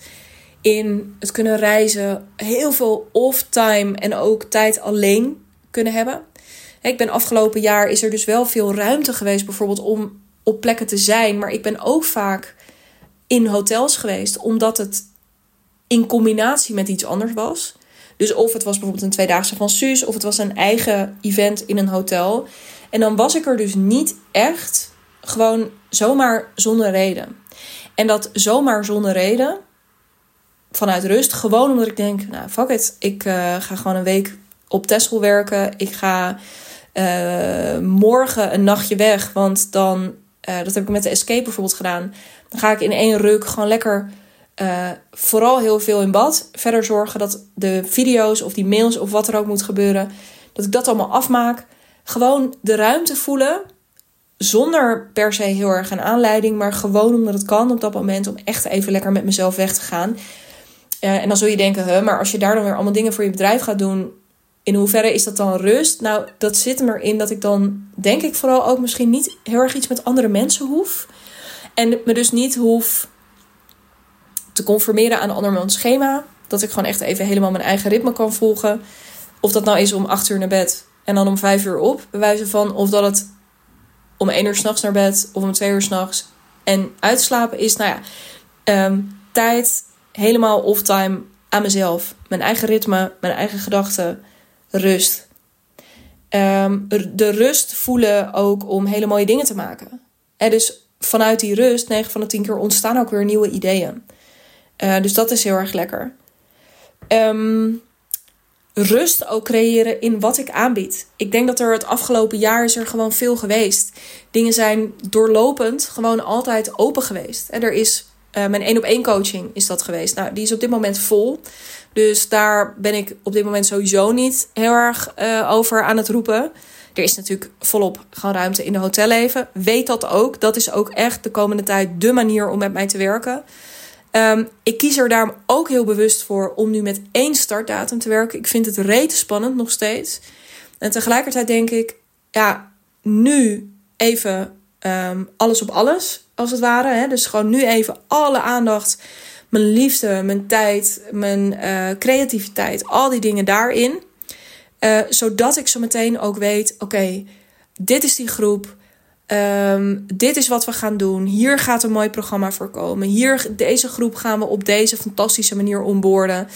in het kunnen reizen. Heel veel off-time en ook tijd alleen kunnen hebben. Ik ben afgelopen jaar is er dus wel veel ruimte geweest, bijvoorbeeld om op plekken te zijn. Maar ik ben ook vaak in hotels geweest, omdat het in combinatie met iets anders was. Dus of het was bijvoorbeeld een tweedaagse van Suus, of het was een eigen event in een hotel. En dan was ik er dus niet echt gewoon zomaar zonder reden. En dat zomaar zonder reden, vanuit rust, gewoon omdat ik denk, nou fuck it, ik uh, ga gewoon een week op Tesla werken. Ik ga uh, morgen een nachtje weg, want dan, uh, dat heb ik met de Escape bijvoorbeeld gedaan. Dan ga ik in één ruk gewoon lekker uh, vooral heel veel in bad. Verder zorgen dat de video's of die mails of wat er ook moet gebeuren, dat ik dat allemaal afmaak. Gewoon de ruimte voelen. Zonder per se heel erg een aanleiding, maar gewoon omdat het kan op dat moment om echt even lekker met mezelf weg te gaan. Uh, en dan zul je denken, huh, maar als je daar dan weer allemaal dingen voor je bedrijf gaat doen, in hoeverre is dat dan rust? Nou, dat zit er erin dat ik dan, denk ik, vooral ook misschien niet heel erg iets met andere mensen hoef. En me dus niet hoef te conformeren aan andermans schema. Dat ik gewoon echt even helemaal mijn eigen ritme kan volgen. Of dat nou is om acht uur naar bed en dan om vijf uur op, bij wijze van. Of dat het om één uur s'nachts naar bed of om twee uur s'nachts en uitslapen is. Nou ja, ehm, tijd helemaal off-time aan mezelf. Mijn eigen ritme, mijn eigen gedachten, rust. Um, de rust voelen ook om hele mooie dingen te maken. En dus vanuit die rust, 9 van de 10 keer, ontstaan ook weer nieuwe ideeën. Uh, dus dat is heel erg lekker. Um, rust ook creëren in wat ik aanbied. Ik denk dat er het afgelopen jaar is er gewoon veel geweest. Dingen zijn doorlopend gewoon altijd open geweest. En er is uh, mijn één op één coaching is dat geweest. Nou, die is op dit moment vol. Dus daar ben ik op dit moment sowieso niet heel erg uh, over aan het roepen. Er is natuurlijk volop gewoon ruimte in de hotelleven. Weet dat ook. Dat is ook echt de komende tijd de manier om met mij te werken. Um, ik kies er daarom ook heel bewust voor om nu met één startdatum te werken. Ik vind het rete spannend nog steeds. En tegelijkertijd denk ik, ja, nu even um, alles op alles, als het ware. Hè? Dus gewoon nu even alle aandacht, mijn liefde, mijn tijd, mijn uh, creativiteit, al die dingen daarin. Uh, zodat ik zo meteen ook weet: oké, dit is die groep. Um, dit is wat we gaan doen. Hier gaat een mooi programma voor komen. Hier, deze groep gaan we op deze fantastische manier onboorden.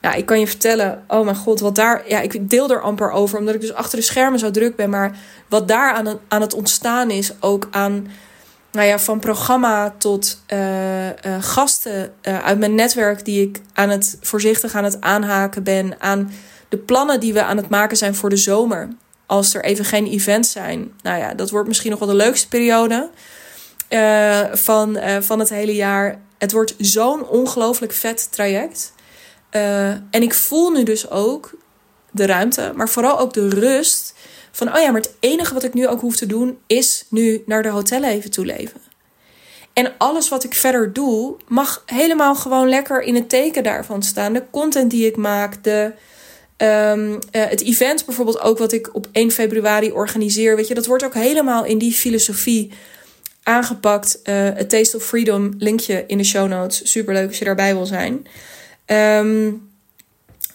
Nou, ik kan je vertellen, oh mijn god, wat daar. Ja, ik deel er amper over, omdat ik dus achter de schermen zo druk ben. Maar wat daar aan, aan het ontstaan is, ook aan. Nou ja, van programma tot uh, uh, gasten uit mijn netwerk die ik aan het voorzichtig aan het aanhaken ben. Aan de plannen die we aan het maken zijn voor de zomer. Als er even geen events zijn. Nou ja, dat wordt misschien nog wel de leukste periode uh, van, uh, van het hele jaar. Het wordt zo'n ongelooflijk vet traject. Uh, en ik voel nu dus ook de ruimte, maar vooral ook de rust. Van, oh ja, maar het enige wat ik nu ook hoef te doen, is nu naar de hotel even toeleven. En alles wat ik verder doe, mag helemaal gewoon lekker in het teken daarvan staan. De content die ik maak, de, Um, uh, het event bijvoorbeeld ook wat ik op 1 februari organiseer, weet je, dat wordt ook helemaal in die filosofie aangepakt. Uh, het Taste of Freedom, linkje in de show notes. Super leuk als je daarbij wil zijn. Ehm,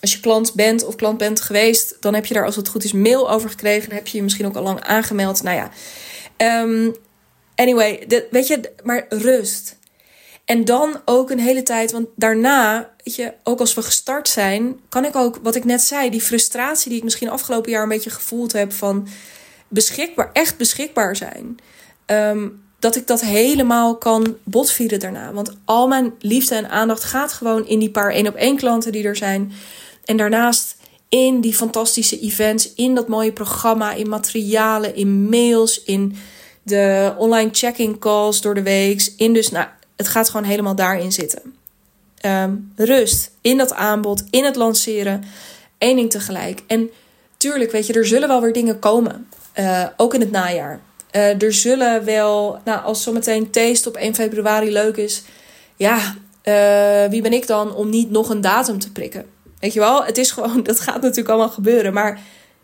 als je klant bent of klant bent geweest, dan heb je daar als het goed is mail over gekregen. Heb je je misschien ook al lang aangemeld. Nou ja. Um, anyway, weet je, maar rust. En dan ook een hele tijd, want daarna, weet je, ook als we gestart zijn, kan ik ook, wat ik net zei, die frustratie die ik misschien afgelopen jaar een beetje gevoeld heb van beschikbaar, echt beschikbaar zijn. Ehm, dat ik dat helemaal kan botvieren daarna. Want al mijn liefde en aandacht gaat gewoon in die paar één op één klanten die er zijn. En daarnaast in die fantastische events, in dat mooie programma, in materialen, in mails, in de online checking calls door de week. In dus, nou, het gaat gewoon helemaal daarin zitten. Ehm, rust in dat aanbod, in het lanceren. Eén ding tegelijk. En tuurlijk, weet je, er zullen wel weer dingen komen. Uh, ook in het najaar. Uh, er zullen wel, nou, als zometeen taste op 1 februari leuk is. Ja, uh, wie ben ik dan om niet nog een datum te prikken? Weet je wel, het is gewoon, dat gaat natuurlijk allemaal gebeuren. Maar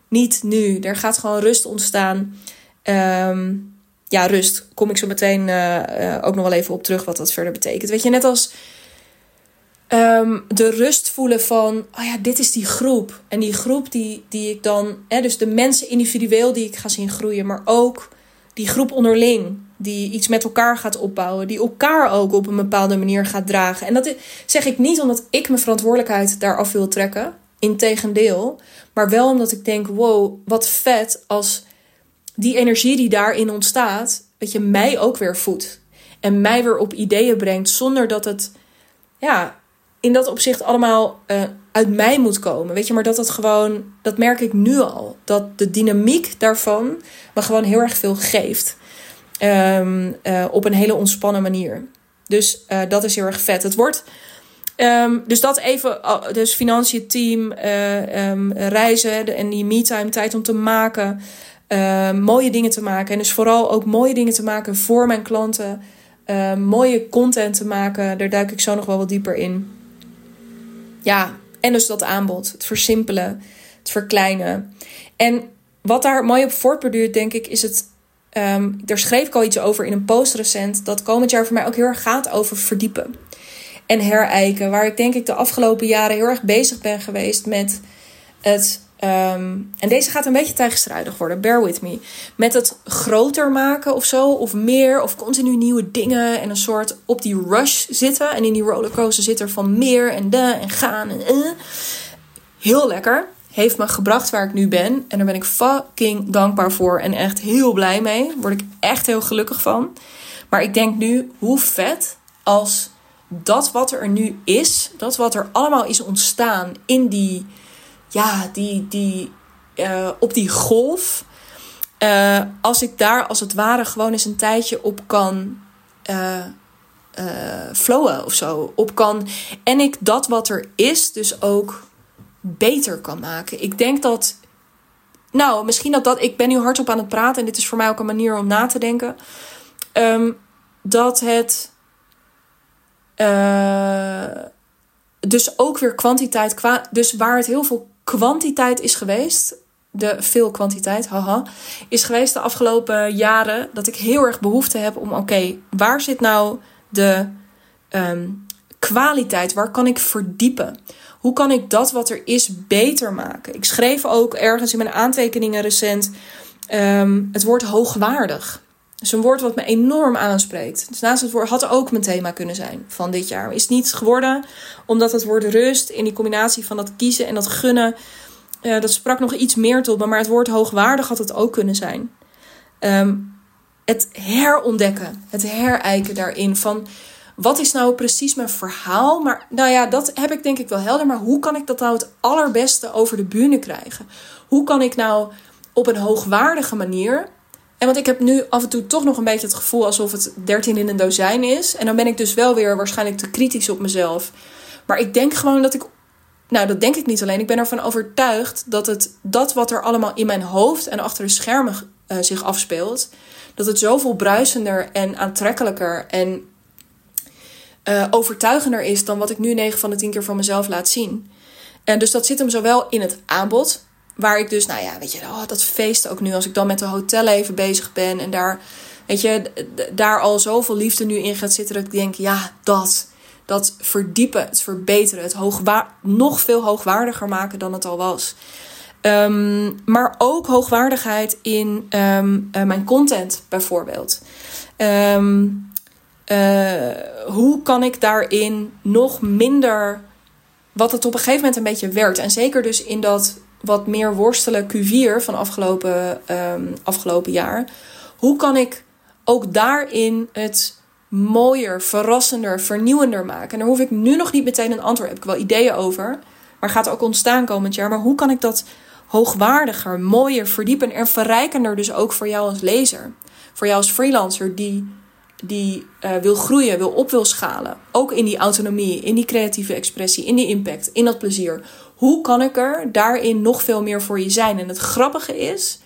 niet nu. Er gaat gewoon rust ontstaan. Um, ja, rust. Kom ik zo meteen uh, ook nog wel even op terug wat dat verder betekent. Weet je, net als um, de rust voelen van, oh ja, dit is die groep. En die groep die, die ik dan, hè, dus de mensen individueel die ik ga zien groeien, maar ook die groep onderling. Die iets met elkaar gaat opbouwen. Die elkaar ook op een bepaalde manier gaat dragen. En dat zeg ik niet omdat ik mijn verantwoordelijkheid daaraf wil trekken. Integendeel. Maar wel omdat ik denk: wow, wat vet als die energie die daarin ontstaat, weet je, mij ook weer voedt. En mij weer op ideeën brengt zonder dat het, ja, in dat opzicht allemaal uh, uit mij moet komen. Weet je, maar dat het gewoon, dat merk ik nu al. Dat de dynamiek daarvan me gewoon heel erg veel geeft. Um, uh, op een hele ontspannen manier. Dus uh, dat is heel erg vet. Het wordt. Um, dus dat even, dus financiën, team, um, reizen en die me-time tijd om te maken. Uh, mooie dingen te maken. En dus vooral ook mooie dingen te maken voor mijn klanten. Uh, mooie content te maken. Daar duik ik zo nog wel wat dieper in. Ja, en dus dat aanbod. Het versimpelen. Het verkleinen. En wat daar mooi op voortborduurt, denk ik, is het. Um, daar schreef ik al iets over in een post recent. Dat komend jaar voor mij ook heel erg gaat over verdiepen. En herijken. Waar ik denk ik de afgelopen jaren heel erg bezig ben geweest met het Um, en deze gaat een beetje tegenstrijdig worden, bear with me. Met het groter maken of zo, of meer, of continu nieuwe dingen. En een soort op die rush zitten. En in die rollercoaster zit er van meer en de en gaan en uh. Heel lekker. Heeft me gebracht waar ik nu ben. En daar ben ik fucking dankbaar voor. En echt heel blij mee. Word ik echt heel gelukkig van. Maar ik denk nu, hoe vet als dat wat er nu is, dat wat er allemaal is ontstaan in die ja, die, die, uh, op die golf. Uh, als ik daar als het ware gewoon eens een tijdje op kan uh, flowen of zo. Op kan. En ik dat wat er is, dus ook beter kan maken. Ik denk dat. Nou, misschien dat dat. Ik ben nu hardop aan het praten en dit is voor mij ook een manier om na te denken. Um, dat het. dus ook weer kwantiteit. Dus waar het heel veel kwantiteit is geweest, de veel kwantiteit, haha, is geweest de afgelopen jaren dat ik heel erg behoefte heb om, oké, waar zit nou de um, kwaliteit? Waar kan ik verdiepen? Hoe kan ik dat wat er is beter maken? Ik schreef ook ergens in mijn aantekeningen recent um, het woord hoogwaardig. Is een woord wat me enorm aanspreekt. Dus naast het woord had ook mijn thema kunnen zijn van dit jaar. Is niet geworden, omdat het woord rust in die combinatie van dat kiezen en dat gunnen, uh, dat sprak nog iets meer tot me. Maar het woord hoogwaardig had het ook kunnen zijn. Um, het herontdekken, het herijken daarin van wat is nou precies mijn verhaal? Maar nou ja, dat heb ik denk ik wel helder. Maar hoe kan ik dat nou het allerbeste over de bühne krijgen? Hoe kan ik nou op een hoogwaardige manier en want ik heb nu af en toe toch nog een beetje het gevoel alsof het 13 in een dozijn is. En dan ben ik dus wel weer waarschijnlijk te kritisch op mezelf. Maar ik denk gewoon dat ik. Nou, dat denk ik niet alleen. Ik ben ervan overtuigd dat het dat wat er allemaal in mijn hoofd en achter de schermen uh, zich afspeelt, dat het zoveel bruisender en aantrekkelijker en uh, overtuigender is dan wat ik nu 9 van de 10 keer van mezelf laat zien. En dus dat zit hem zowel in het aanbod, Waar ik dus, nou ja, weet je, oh, dat feest ook nu als ik dan met de hotel even bezig ben en daar weet je, daar al zoveel liefde nu in gaat zitten dat ik denk, ja, dat. Dat verdiepen, het verbeteren, het nog veel hoogwaardiger maken dan het al was. Ehm, maar ook hoogwaardigheid in ehm, eh, mijn content bijvoorbeeld. Ehm, eh, hoe kan ik daarin nog minder wat het op een gegeven moment een beetje werd. En zeker dus in dat wat meer worstelen Q4 van afgelopen, afgelopen jaar. Hoe kan ik ook daarin het mooier, verrassender, vernieuwender maken? En daar hoef ik nu nog niet meteen een antwoord. Heb ik wel ideeën over. Maar gaat ook ontstaan komend jaar. Maar hoe kan ik dat hoogwaardiger, mooier, verdiepen en verrijkender dus ook voor jou als lezer. Voor jou als freelancer die, die uh, wil groeien, wil op wil schalen. Ook in die autonomie, in die creatieve expressie, in die impact, in dat plezier. Hoe kan ik er daarin nog veel meer voor je zijn? En het grappige is,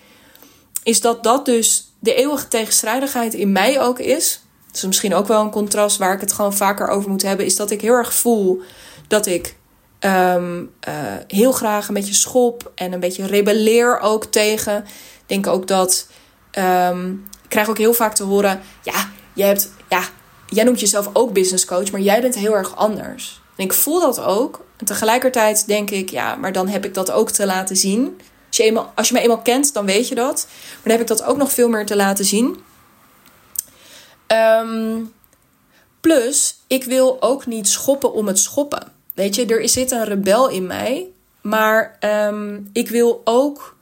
is dat dat dus de eeuwige tegenstrijdigheid in mij ook is. Dat is misschien ook wel een contrast waar ik het gewoon vaker over moet hebben. Is dat ik heel erg voel dat ik Ehm, eh, heel graag een beetje schop en een beetje rebelleer ook tegen. Ik denk ook dat. Um, ik krijg ook heel vaak te horen: ja, jij hebt. Ja, jij noemt jezelf ook business coach, maar jij bent heel erg anders. En ik voel dat ook. En tegelijkertijd denk ik, ja, maar dan heb ik dat ook te laten zien. Als je, eenmaal, als je me eenmaal kent, dan weet je dat. Maar dan heb ik dat ook nog veel meer te laten zien. Ehm, plus, ik wil ook niet schoppen om het schoppen. Weet je, er zit een rebel in mij. Maar ehm, ik wil ook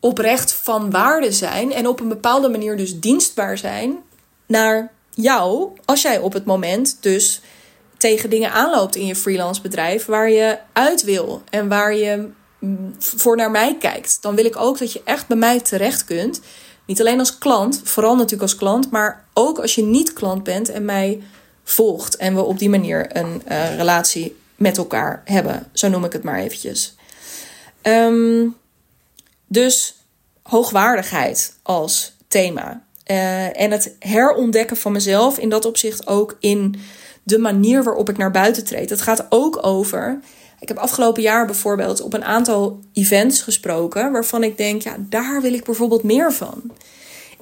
oprecht van waarde zijn. En op een bepaalde manier dus dienstbaar zijn naar jou. Als jij op het moment dus tegen dingen aanloopt in je freelance bedrijf. Waar je uit wil. En waar je mm, voor naar mij kijkt. Dan wil ik ook dat je echt bij mij terecht kunt. Niet alleen als klant, vooral natuurlijk als klant. Maar ook als je niet klant bent en mij volgt. En we op die manier een uh, relatie met elkaar hebben. Zo noem ik het maar eventjes. Ehm, dus hoogwaardigheid als thema. Uh, en het herontdekken van mezelf in dat opzicht ook in de manier waarop ik naar buiten treed. Het gaat ook over. Ik heb afgelopen jaar bijvoorbeeld op een aantal events gesproken waarvan ik denk, ja, daar wil ik bijvoorbeeld meer van.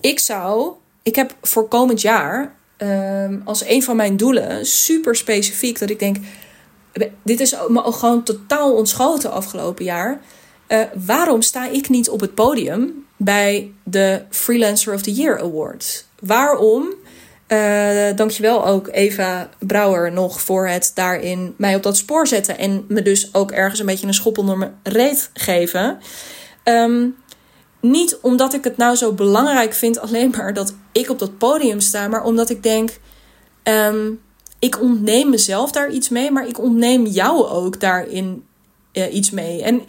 Ik zou, ik heb voor komend jaar ehm, als een van mijn doelen super specifiek dat ik denk, dit is me gewoon totaal ontschoten afgelopen jaar. Uh, waarom sta ik niet op het podium bij de Freelancer of the Year Awards? Waarom? Uh, dankjewel ook Eva Brouwer nog voor het daarin mij op dat spoor zetten. En me dus ook ergens een beetje een schop onder mijn reet geven. Um, niet omdat ik het nou zo belangrijk vind, alleen maar dat ik op dat podium sta. Maar omdat ik denk, um, ik ontneem mezelf daar iets mee, maar ik ontneem jou ook daarin uh, iets mee. En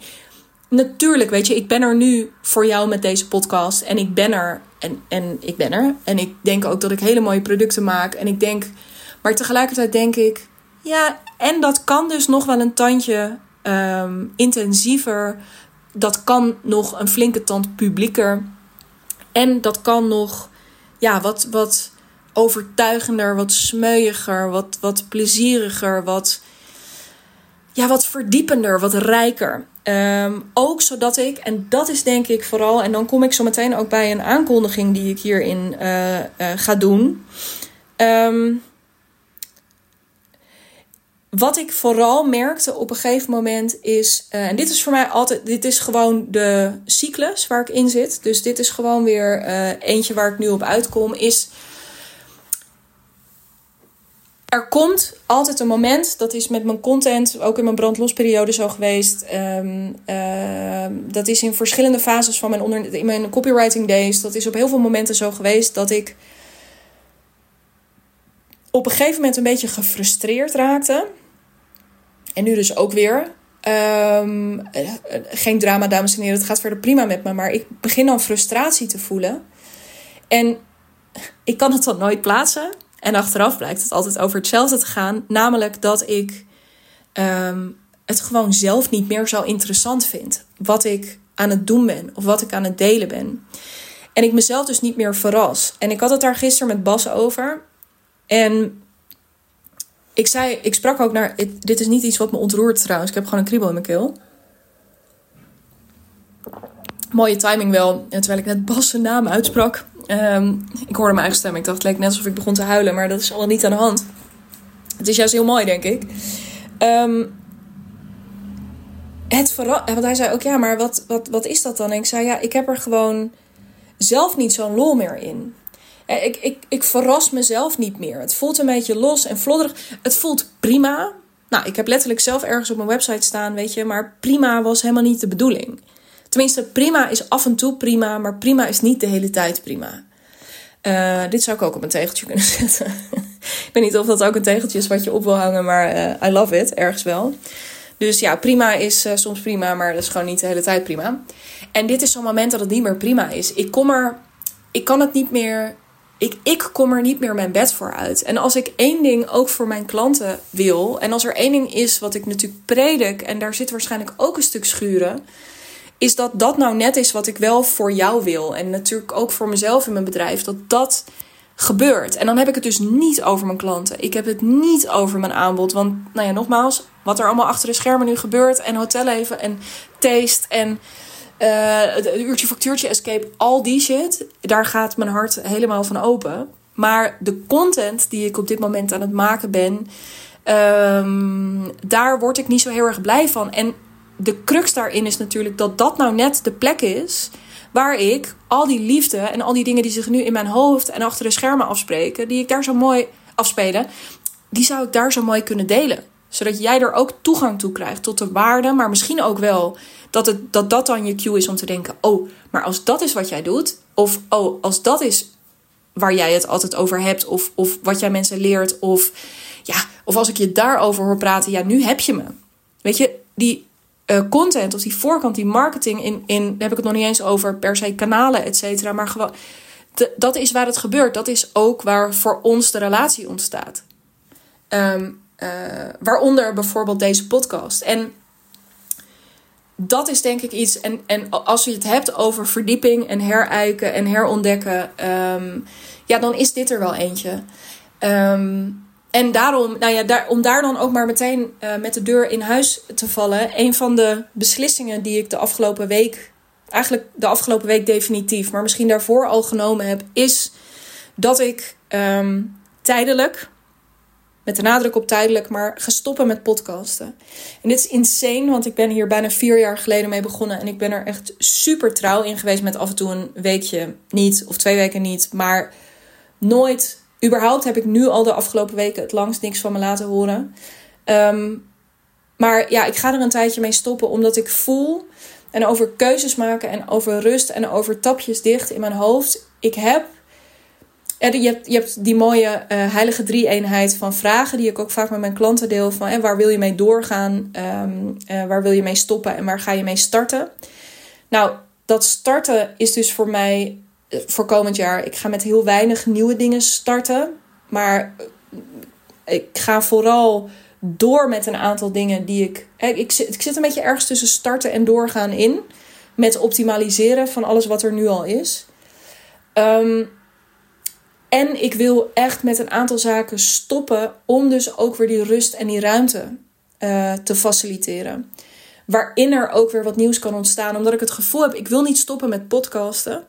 natuurlijk, weet je, ik ben er nu voor jou met deze podcast. En ik ben er. En, en ik ben er. En ik denk ook dat ik hele mooie producten maak. En ik denk. Maar tegelijkertijd denk ik. Ja, en dat kan dus nog wel een tandje um, intensiever. Dat kan nog een flinke tand publieker. En dat kan nog. Ja, wat. wat overtuigender, wat smeuiger, wat, wat plezieriger, wat, ja, wat verdiepender, wat rijker. Ehm, ook zodat ik, en dat is denk ik vooral, en dan kom ik zo meteen ook bij een aankondiging die ik hierin uh, uh, ga doen. Um, wat ik vooral merkte op een gegeven moment is, uh, en dit is voor mij altijd, dit is gewoon de cyclus waar ik in zit. Dus dit is gewoon weer eentje waar ik nu op uitkom, is er komt altijd een moment, dat is met mijn content, ook in mijn brandlosperiode zo geweest. Um, uh, dat is in verschillende fases van mijn, onder, in mijn copywriting days. Dat is op heel veel momenten zo geweest dat ik op een gegeven moment een beetje gefrustreerd raakte. En nu dus ook weer. Um, geen drama, dames en heren, het gaat verder prima met me. Maar ik begin dan frustratie te voelen. En ik kan het dan nooit plaatsen. En achteraf blijkt het altijd over hetzelfde te gaan. Namelijk dat ik um, het gewoon zelf niet meer zo interessant vind. Wat ik aan het doen ben of wat ik aan het delen ben. En ik mezelf dus niet meer verras. En ik had het daar gisteren met Bas over. En ik zei, ik sprak ook naar. Dit is niet iets wat me ontroert trouwens. Ik heb gewoon een kriebel in mijn keel. Mooie timing wel. Terwijl ik net Bas naam uitsprak, Ehm, ik hoorde mijn eigen stem. Ik dacht, het leek net alsof ik begon te huilen. Maar dat is allemaal niet aan de hand. Het is juist heel mooi, denk ik. Um, het vooral, want hij zei ook, ja, maar wat, wat, wat is dat dan? En ik zei, ja, ik heb er gewoon zelf niet zo'n lol meer in. Ik, ik, ik verras mezelf niet meer. Het voelt een beetje los en flodderig. Het voelt prima. Nou, ik heb letterlijk zelf ergens op mijn website staan, weet je. Maar prima was helemaal niet de bedoeling. Tenminste, prima is af en toe prima, maar prima is niet de hele tijd prima. Uh, dit zou ik ook op een tegeltje kunnen zetten. ik weet niet of dat ook een tegeltje is wat je op wil hangen, maar uh, I love it, ergens wel. Dus ja, prima is uh, soms prima, maar dat is gewoon niet de hele tijd prima. En dit is zo'n moment dat het niet meer prima is. Ik kom er, ik kan het niet meer, ik, ik kom er niet meer mijn bed voor uit. En als ik één ding ook voor mijn klanten wil, en als er één ding is wat ik natuurlijk predik, en daar zit waarschijnlijk ook een stuk schuren, is dat dat nou net is wat ik wel voor jou wil. En natuurlijk ook voor mezelf in mijn bedrijf, dat dat gebeurt. En dan heb ik het dus niet over mijn klanten. Ik heb het niet over mijn aanbod. Want, nou ja, nogmaals, wat er allemaal achter de schermen nu gebeurt. En hotelleven en taste en uh, het uurtje factuurtje escape. Al die shit. Daar gaat mijn hart helemaal van open. Maar de content die ik op dit moment aan het maken ben. Um, daar word ik niet zo heel erg blij van. En de crux daarin is natuurlijk dat dat nou net de plek is Waar ik al die liefde en al die dingen die zich nu in mijn hoofd en achter de schermen afspreken, die ik daar zo mooi afspelen, die zou ik daar zo mooi kunnen delen. Zodat jij er ook toegang toe krijgt tot de waarde, maar misschien ook wel dat het, dat, dat dan je cue is om te denken: oh, maar als dat is wat jij doet, of oh, als dat is waar jij het altijd over hebt, of, of wat jij mensen leert, of ja, of als ik je daarover hoor praten, ja, nu heb je me. Weet je, die uh, content of die voorkant, die marketing in, in, daar heb ik het nog niet eens over per se kanalen, et cetera, maar gewoon, dat is waar het gebeurt. Dat is ook waar voor ons de relatie ontstaat. Um, uh, waaronder bijvoorbeeld deze podcast. En dat is denk ik iets. En, en als je het hebt over verdieping en herijken en herontdekken, um, ja, dan is dit er wel eentje. Um, en daarom, nou ja, daar, om daar dan ook maar meteen uh, met de deur in huis te vallen. Een van de beslissingen die ik de afgelopen week, eigenlijk de afgelopen week definitief, maar misschien daarvoor al genomen heb, is dat ik um, tijdelijk, met de nadruk op tijdelijk, maar ga stoppen met podcasten. En dit is insane, want ik ben hier bijna vier jaar geleden mee begonnen. En ik ben er echt super trouw in geweest met af en toe een weekje niet, of twee weken niet. Maar nooit überhaupt heb ik nu al de afgelopen weken het langst niks van me laten horen. Ehm, maar ja, ik ga er een tijdje mee stoppen, omdat ik voel en over keuzes maken en over rust en over tapjes dicht in mijn hoofd. Ik heb. Je hebt, je hebt die mooie uh, heilige drie-eenheid van vragen die ik ook vaak met mijn klanten deel. Van en waar wil je mee doorgaan? Uh, waar wil je mee stoppen en waar ga je mee starten? Nou, dat starten is dus voor mij voor komend jaar. Ik ga met heel weinig nieuwe dingen starten. Maar ik ga vooral door met een aantal dingen die ik. Ik zit, ik zit een beetje ergens tussen starten en doorgaan in. Met optimaliseren van alles wat er nu al is. Um, en ik wil echt met een aantal zaken stoppen om dus ook weer die rust en die ruimte te faciliteren. Waarin er ook weer wat nieuws kan ontstaan. Omdat ik het gevoel heb, ik wil niet stoppen met podcasten.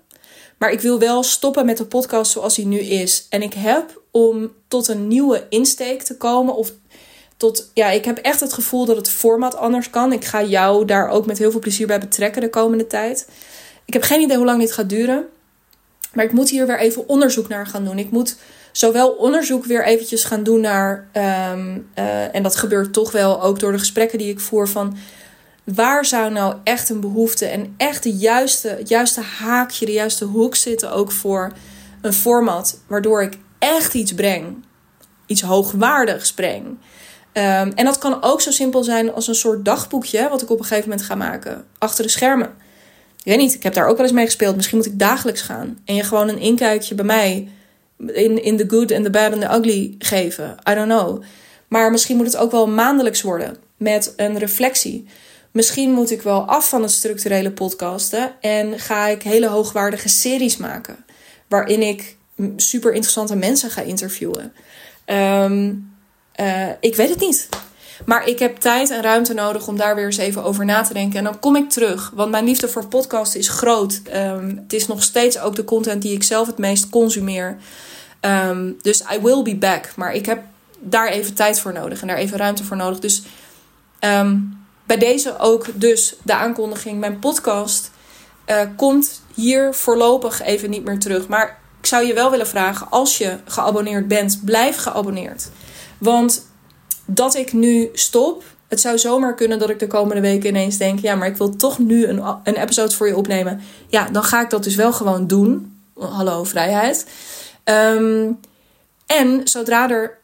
Maar ik wil wel stoppen met de podcast zoals hij nu is. En ik heb om tot een nieuwe insteek te komen. Of tot, ja, ik heb echt het gevoel dat het format anders kan. Ik ga jou daar ook met heel veel plezier bij betrekken de komende tijd. Ik heb geen idee hoe lang dit gaat duren. Maar ik moet hier weer even onderzoek naar gaan doen. Ik moet zowel onderzoek weer eventjes gaan doen naar. Ehm, eh, en dat gebeurt toch wel ook door de gesprekken die ik voer van waar zou nou echt een behoefte en echt de juiste, het juiste haakje, de juiste hoek zitten ook voor een format waardoor ik echt iets breng. Iets hoogwaardigs breng. Um, en dat kan ook zo simpel zijn als een soort dagboekje, wat ik op een gegeven moment ga maken. Achter de schermen. Ik weet niet, ik heb daar ook wel eens mee gespeeld. Misschien moet ik dagelijks gaan. En je gewoon een inkijkje bij mij in, in the good and the bad and the ugly geven. I don't know. Maar misschien moet het ook wel maandelijks worden. Met een reflectie. Misschien moet ik wel af van het structurele podcasten en ga ik hele hoogwaardige series maken. Waarin ik super interessante mensen ga interviewen. Um, uh, ik weet het niet. Maar ik heb tijd en ruimte nodig om daar weer eens even over na te denken. En dan kom ik terug. Want mijn liefde voor podcasten is groot. Ehm, het is nog steeds ook de content die ik zelf het meest consumeer. Ehm, dus I will be back. Maar ik heb daar even tijd voor nodig en daar even ruimte voor nodig. Dus ehm, bij deze ook dus de aankondiging. Mijn podcast uh, komt hier voorlopig even niet meer terug. Maar ik zou je wel willen vragen, als je geabonneerd bent, blijf geabonneerd. Want dat ik nu stop, het zou zomaar kunnen dat ik de komende weken ineens denk: ja, maar ik wil toch nu een, een episode voor je opnemen. Ja, dan ga ik dat dus wel gewoon doen. Hallo, vrijheid. Ehm, en zodra er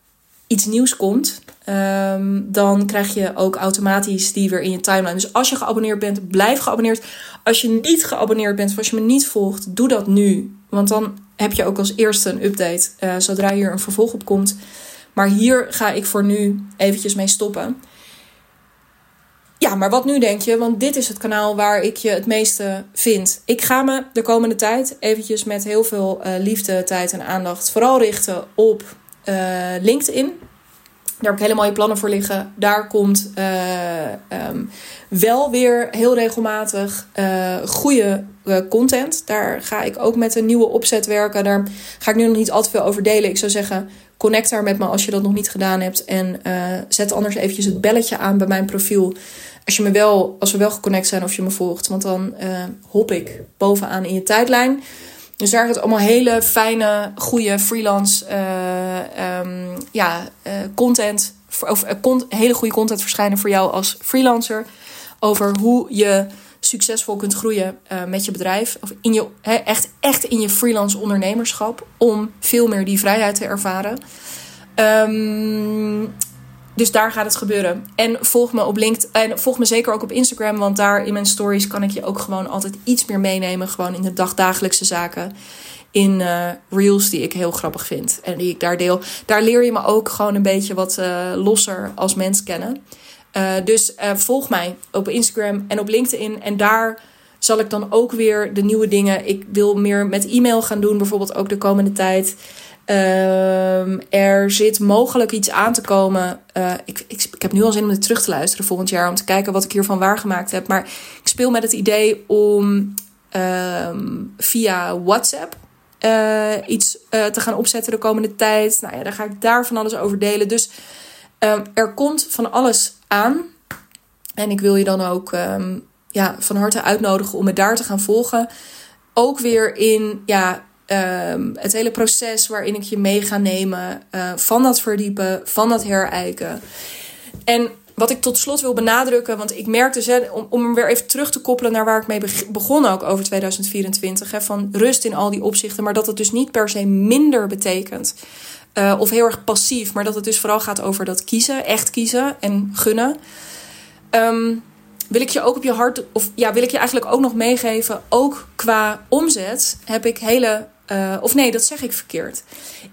iets nieuws komt, ehm, dan krijg je ook automatisch die weer in je timeline. Dus als je geabonneerd bent, blijf geabonneerd. Als je niet geabonneerd bent of als je me niet volgt, doe dat nu. Want dan heb je ook als eerste een update uh, zodra hier een vervolg op komt. Maar hier ga ik voor nu eventjes mee stoppen. Ja, maar wat nu denk je? Want dit is het kanaal waar ik je het meeste vind. Ik ga me de komende tijd eventjes met heel veel uh, liefde, tijd en aandacht vooral richten op uh, LinkedIn. Daar heb ik hele mooie plannen voor liggen. Daar komt uh, um, wel weer heel regelmatig uh, goede content. Daar ga ik ook met een nieuwe opzet werken. Daar ga ik nu nog niet al te veel over delen. Ik zou zeggen, connect daar met me als je dat nog niet gedaan hebt. En zet anders eventjes het belletje aan bij mijn profiel. Als, je me wel, als we wel geconnect zijn of je me volgt. Want dan hop ik bovenaan in je tijdlijn. Dus daar gaat allemaal hele fijne, goede freelance uh, um, ja, uh, content. Of uh, hele goede content verschijnen voor jou als freelancer. Over hoe je succesvol kunt groeien met je bedrijf. Of in je, echt, echt in je freelance ondernemerschap. Om veel meer die vrijheid te ervaren. Um, dus daar gaat het gebeuren. En volg me op LinkedIn. En volg me zeker ook op Instagram. Want daar in mijn stories kan ik je ook gewoon altijd iets meer meenemen. Gewoon in de dagdagelijkse zaken. In uh, reels die ik heel grappig vind. En die ik daar deel. Daar leer je me ook gewoon een beetje wat uh, losser als mens kennen. Uh, dus volg mij op Instagram en op LinkedIn. En daar zal ik dan ook weer de nieuwe dingen. Ik wil meer met e-mail gaan doen. Bijvoorbeeld ook de komende tijd. Um, er zit mogelijk iets aan te komen. Uh, ik, ik, heb nu al zin om dit terug te luisteren volgend jaar. Om te kijken wat ik hiervan waargemaakt heb. Maar ik speel met het idee om um, via WhatsApp uh, iets uh, te gaan opzetten de komende tijd. Nou ja, daar ga ik daar van alles over delen. Dus um, er komt van alles aan. En ik wil je dan ook ja, van harte uitnodigen om me daar te gaan volgen. Ook weer in ja, Um, het hele proces waarin ik je mee ga nemen. Uh, van dat verdiepen, van dat herijken. En wat ik tot slot wil benadrukken, want ik merk dus, om, om weer even terug te koppelen naar waar ik mee begon ook over 2024. Hè, van rust in al die opzichten, maar dat het dus niet per se minder betekent. Uh, of heel erg passief, maar dat het dus vooral gaat over dat kiezen, echt kiezen en gunnen. Um, wil ik je ook op je hart, of ja, wil ik je eigenlijk ook nog meegeven, ook qua omzet heb ik hele uh, of nee, dat zeg ik verkeerd.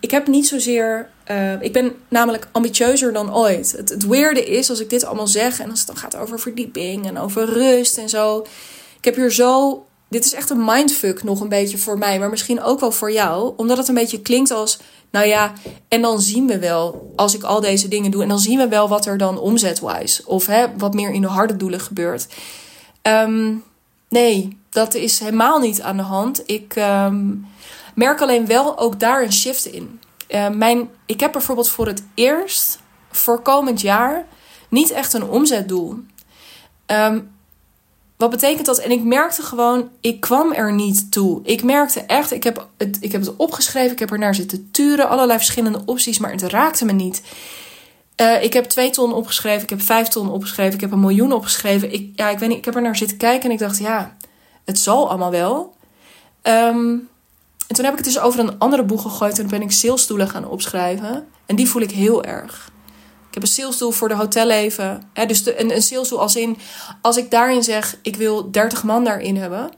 Ik heb niet zozeer. Uh, ik ben namelijk ambitieuzer dan ooit. Het, het weerde is als ik dit allemaal zeg en als het dan gaat over verdieping en over rust en zo. Ik heb hier zo. Dit is echt een mindfuck nog een beetje voor mij, maar misschien ook wel voor jou. Omdat het een beetje klinkt als. Nou ja, en dan zien we wel als ik al deze dingen doe. En dan zien we wel wat er dan omzetwise. Of hè, wat meer in de harde doelen gebeurt. Um, nee, dat is helemaal niet aan de hand. Ik. Um, Merk alleen wel ook daar een shift in. Uh, mijn, ik heb bijvoorbeeld voor het eerst voor komend jaar niet echt een omzetdoel. Um, wat betekent dat? En ik merkte gewoon, ik kwam er niet toe. Ik merkte echt, ik heb het, ik heb het opgeschreven, ik heb er naar zitten turen, allerlei verschillende opties, maar het raakte me niet. Uh, ik heb twee ton opgeschreven, ik heb vijf ton opgeschreven, ik heb een miljoen opgeschreven. Ik, ja, ik weet niet, ik heb er naar zitten kijken en ik dacht, ja, het zal allemaal wel. Um, en toen heb ik het dus over een andere boeg gegooid. En ben ik salesdoelen gaan opschrijven. En die voel ik heel erg. Ik heb een salesdoel voor de hotelleven. Hè, dus een, een salesdoel als in... Als ik daarin zeg, ik wil 30 man daarin hebben.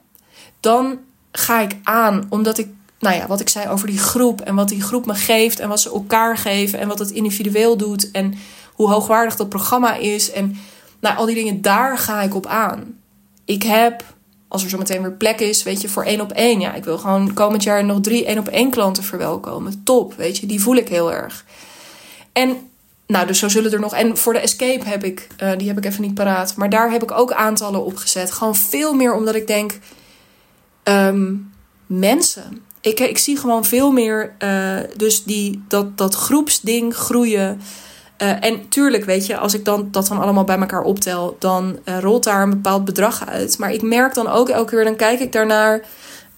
Dan ga ik aan. Omdat ik, nou ja, wat ik zei over die groep. En wat die groep me geeft. En wat ze elkaar geven. En wat het individueel doet. En hoe hoogwaardig dat programma is. En nou, al die dingen, daar ga ik op aan. Ik heb als er zo meteen weer plek is, weet je, voor één op één. Ja, ik wil gewoon komend jaar nog drie één op één klanten verwelkomen. Top, weet je, die voel ik heel erg. En nou, dus zo zullen er nog. En voor de escape heb ik, uh, die heb ik even niet paraat. Maar daar heb ik ook aantallen op gezet. Gewoon veel meer omdat ik denk. Um, mensen. Ik, ik zie gewoon veel meer. Uh, dus die, dat, dat groepsding groeien. Uh, en tuurlijk, weet je, als ik dan, dat dan allemaal bij elkaar optel, dan uh, rolt daar een bepaald bedrag uit. Maar ik merk dan ook elke keer, dan kijk ik daarnaar.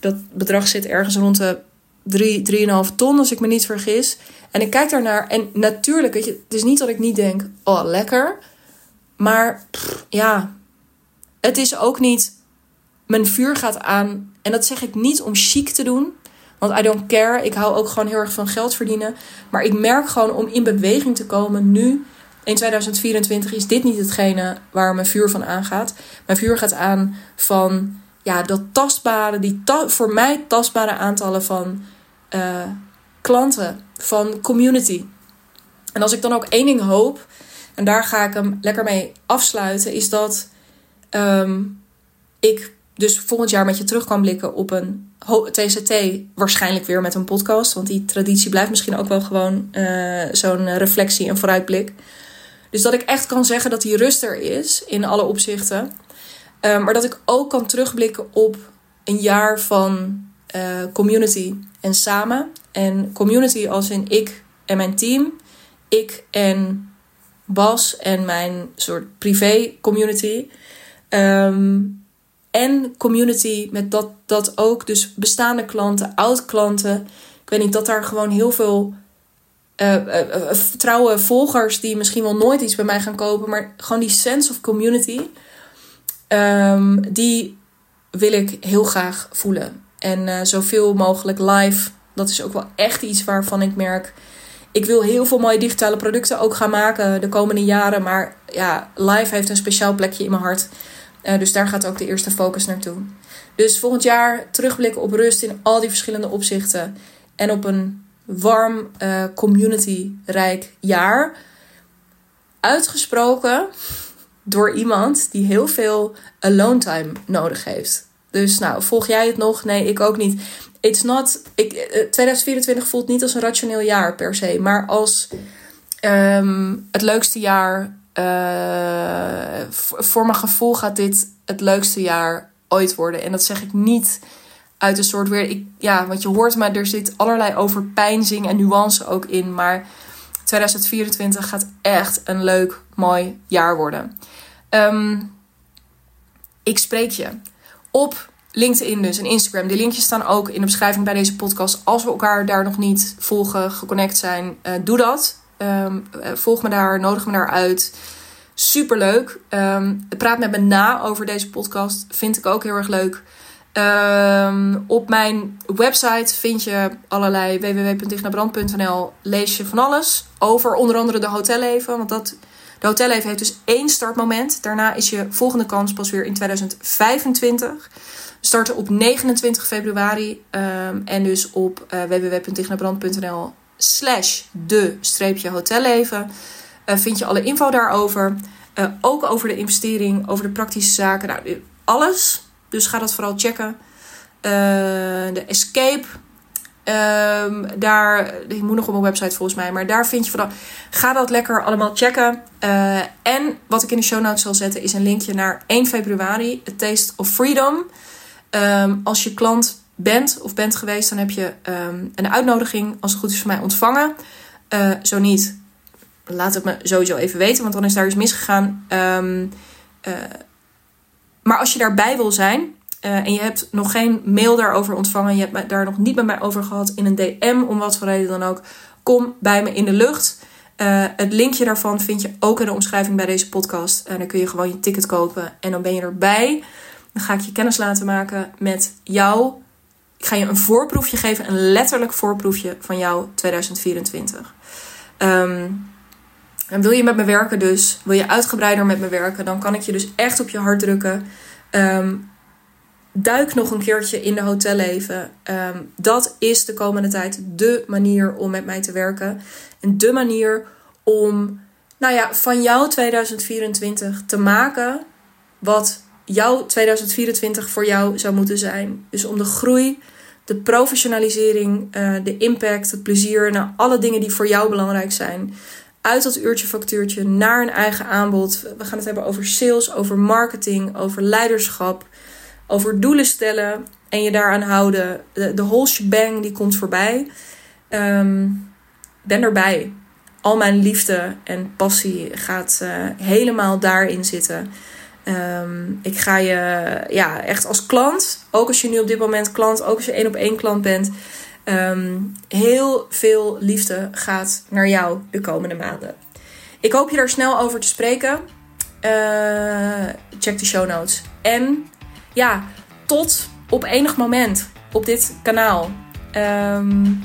Dat bedrag zit ergens rond de 3, 3,5 ton, als ik me niet vergis. En ik kijk daarnaar en natuurlijk, weet je, het is niet dat ik niet denk, oh lekker. Maar ja, het is ook niet, mijn vuur gaat aan. En dat zeg ik niet om chic te doen. Want I don't care. Ik hou ook gewoon heel erg van geld verdienen. Maar ik merk gewoon om in beweging te komen nu. In 2024 is dit niet hetgene waar mijn vuur van aangaat. Mijn vuur gaat aan van ja, dat tastbare, die ta voor mij tastbare aantallen van uh, klanten, van community. En als ik dan ook één ding hoop, en daar ga ik hem lekker mee afsluiten, is dat um, ik dus volgend jaar met je terug kan blikken op een TCT. Waarschijnlijk weer met een podcast, want die traditie blijft misschien ook wel gewoon uh, zo'n reflectie en vooruitblik. Dus dat ik echt kan zeggen dat die rust er is in alle opzichten. Um, maar dat ik ook kan terugblikken op een jaar van community en samen. En community als in ik en mijn team. Ik en Bas en mijn soort privé community. Um, en community met dat, dat ook. Dus bestaande klanten, oud-klanten. Ik weet niet, dat daar gewoon heel veel uh, uh, trouwe volgers die misschien wel nooit iets bij mij gaan kopen. Maar gewoon die sense of community. Um, die wil ik heel graag voelen. En zoveel mogelijk live. Dat is ook wel echt iets waarvan ik merk. Ik wil heel veel mooie digitale producten ook gaan maken de komende jaren. Maar ja, live heeft een speciaal plekje in mijn hart. Uh, dus daar gaat ook de eerste focus naartoe. Dus volgend jaar terugblikken op rust in al die verschillende opzichten. En op een warm, uh, community-rijk jaar. Uitgesproken door iemand die heel veel alone time nodig heeft. Dus nou, volg jij het nog? Nee, ik ook niet. It's not. Ik, 2024 eh, voelt niet als een rationeel jaar per se, maar als um, het leukste jaar. Uh, voor mijn gevoel gaat dit het leukste jaar ooit worden. En dat zeg ik niet uit een soort weer. Ik, ja, want je hoort maar, er zit allerlei overpeinzing en nuance ook in. Maar 2024 gaat echt een leuk, mooi jaar worden. Um, ik spreek je op LinkedIn dus en Instagram. Die linkjes staan ook in de beschrijving bij deze podcast. Als we elkaar daar nog niet volgen, geconnect zijn, uh, doe dat. Um, volg me daar, nodig me daar uit. Super leuk. Um, praat met me na over deze podcast. Vind ik ook heel erg leuk. Um, op mijn website vind je allerlei www.dignabrand.nl lees je van alles over onder andere de hotelleven. Want dat de hotelleven heeft dus één startmoment. Daarna is je volgende kans pas weer in 2025. We starten op 29 februari. En dus op uh, slash de streepje hotelleven. Uh, vind je alle info daarover. Uh, ook over de investering, over de praktische zaken. Nou, alles. Dus ga dat vooral checken. de escape Um, daar, ik moet nog op mijn website volgens mij, maar daar vind je van. Ga dat lekker allemaal checken. En wat ik in de show notes zal zetten is een linkje naar 1 februari, A Taste of Freedom. Um, als je klant bent of bent geweest, dan heb je um, een uitnodiging, als het goed is voor mij, ontvangen. Uh, zo niet, laat het me sowieso even weten, want dan is daar iets misgegaan. Uh, maar als je daarbij wil zijn, uh, en je hebt nog geen mail daarover ontvangen, je hebt daar nog niet met mij over gehad in een DM, om wat voor reden dan ook, kom bij me in de lucht. Het linkje daarvan vind je ook in de omschrijving bij deze podcast. En dan kun je gewoon je ticket kopen en dan ben je erbij. Dan ga ik je kennis laten maken met jou. Ik ga je een voorproefje geven, een letterlijk voorproefje van jou 2024. Um, en wil je met me werken dus, wil je uitgebreider met me werken, dan kan ik je dus echt op je hart drukken. Um, duik nog een keertje in de hotelleven. Um, dat is de komende tijd de manier om met mij te werken. En de manier om, nou ja, van jouw 2024 te maken wat jouw 2024 voor jou zou moeten zijn. Dus om de groei, de professionalisering, uh, de impact, het plezier, nou, alle dingen die voor jou belangrijk zijn. uit dat uurtje factuurtje naar een eigen aanbod. We gaan het hebben over sales, over marketing, over leiderschap, over doelen stellen en je daaraan houden. De, de whole shebang die komt voorbij. Um, ben erbij. Al mijn liefde en passie gaat uh, helemaal daarin zitten. Um, ik ga je ja, echt als klant, ook als je nu op dit moment klant, ook als je één op één klant bent, um, heel veel liefde gaat naar jou de komende maanden. Ik hoop je daar snel over te spreken. Uh, check de show notes. En ja, tot op enig moment op dit kanaal. Um,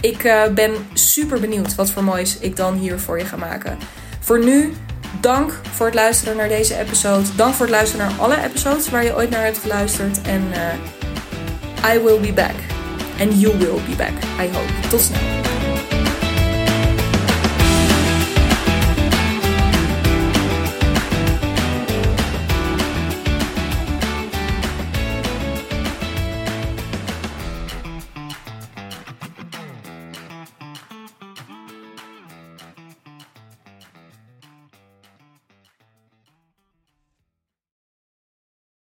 ik uh, ben super benieuwd wat voor moois ik dan hier voor je ga maken. Voor nu, dank voor het luisteren naar deze episode. Dank voor het luisteren naar alle episodes waar je ooit naar hebt geluisterd. En uh, I will be back. And you will be back. I hope. Tot snel.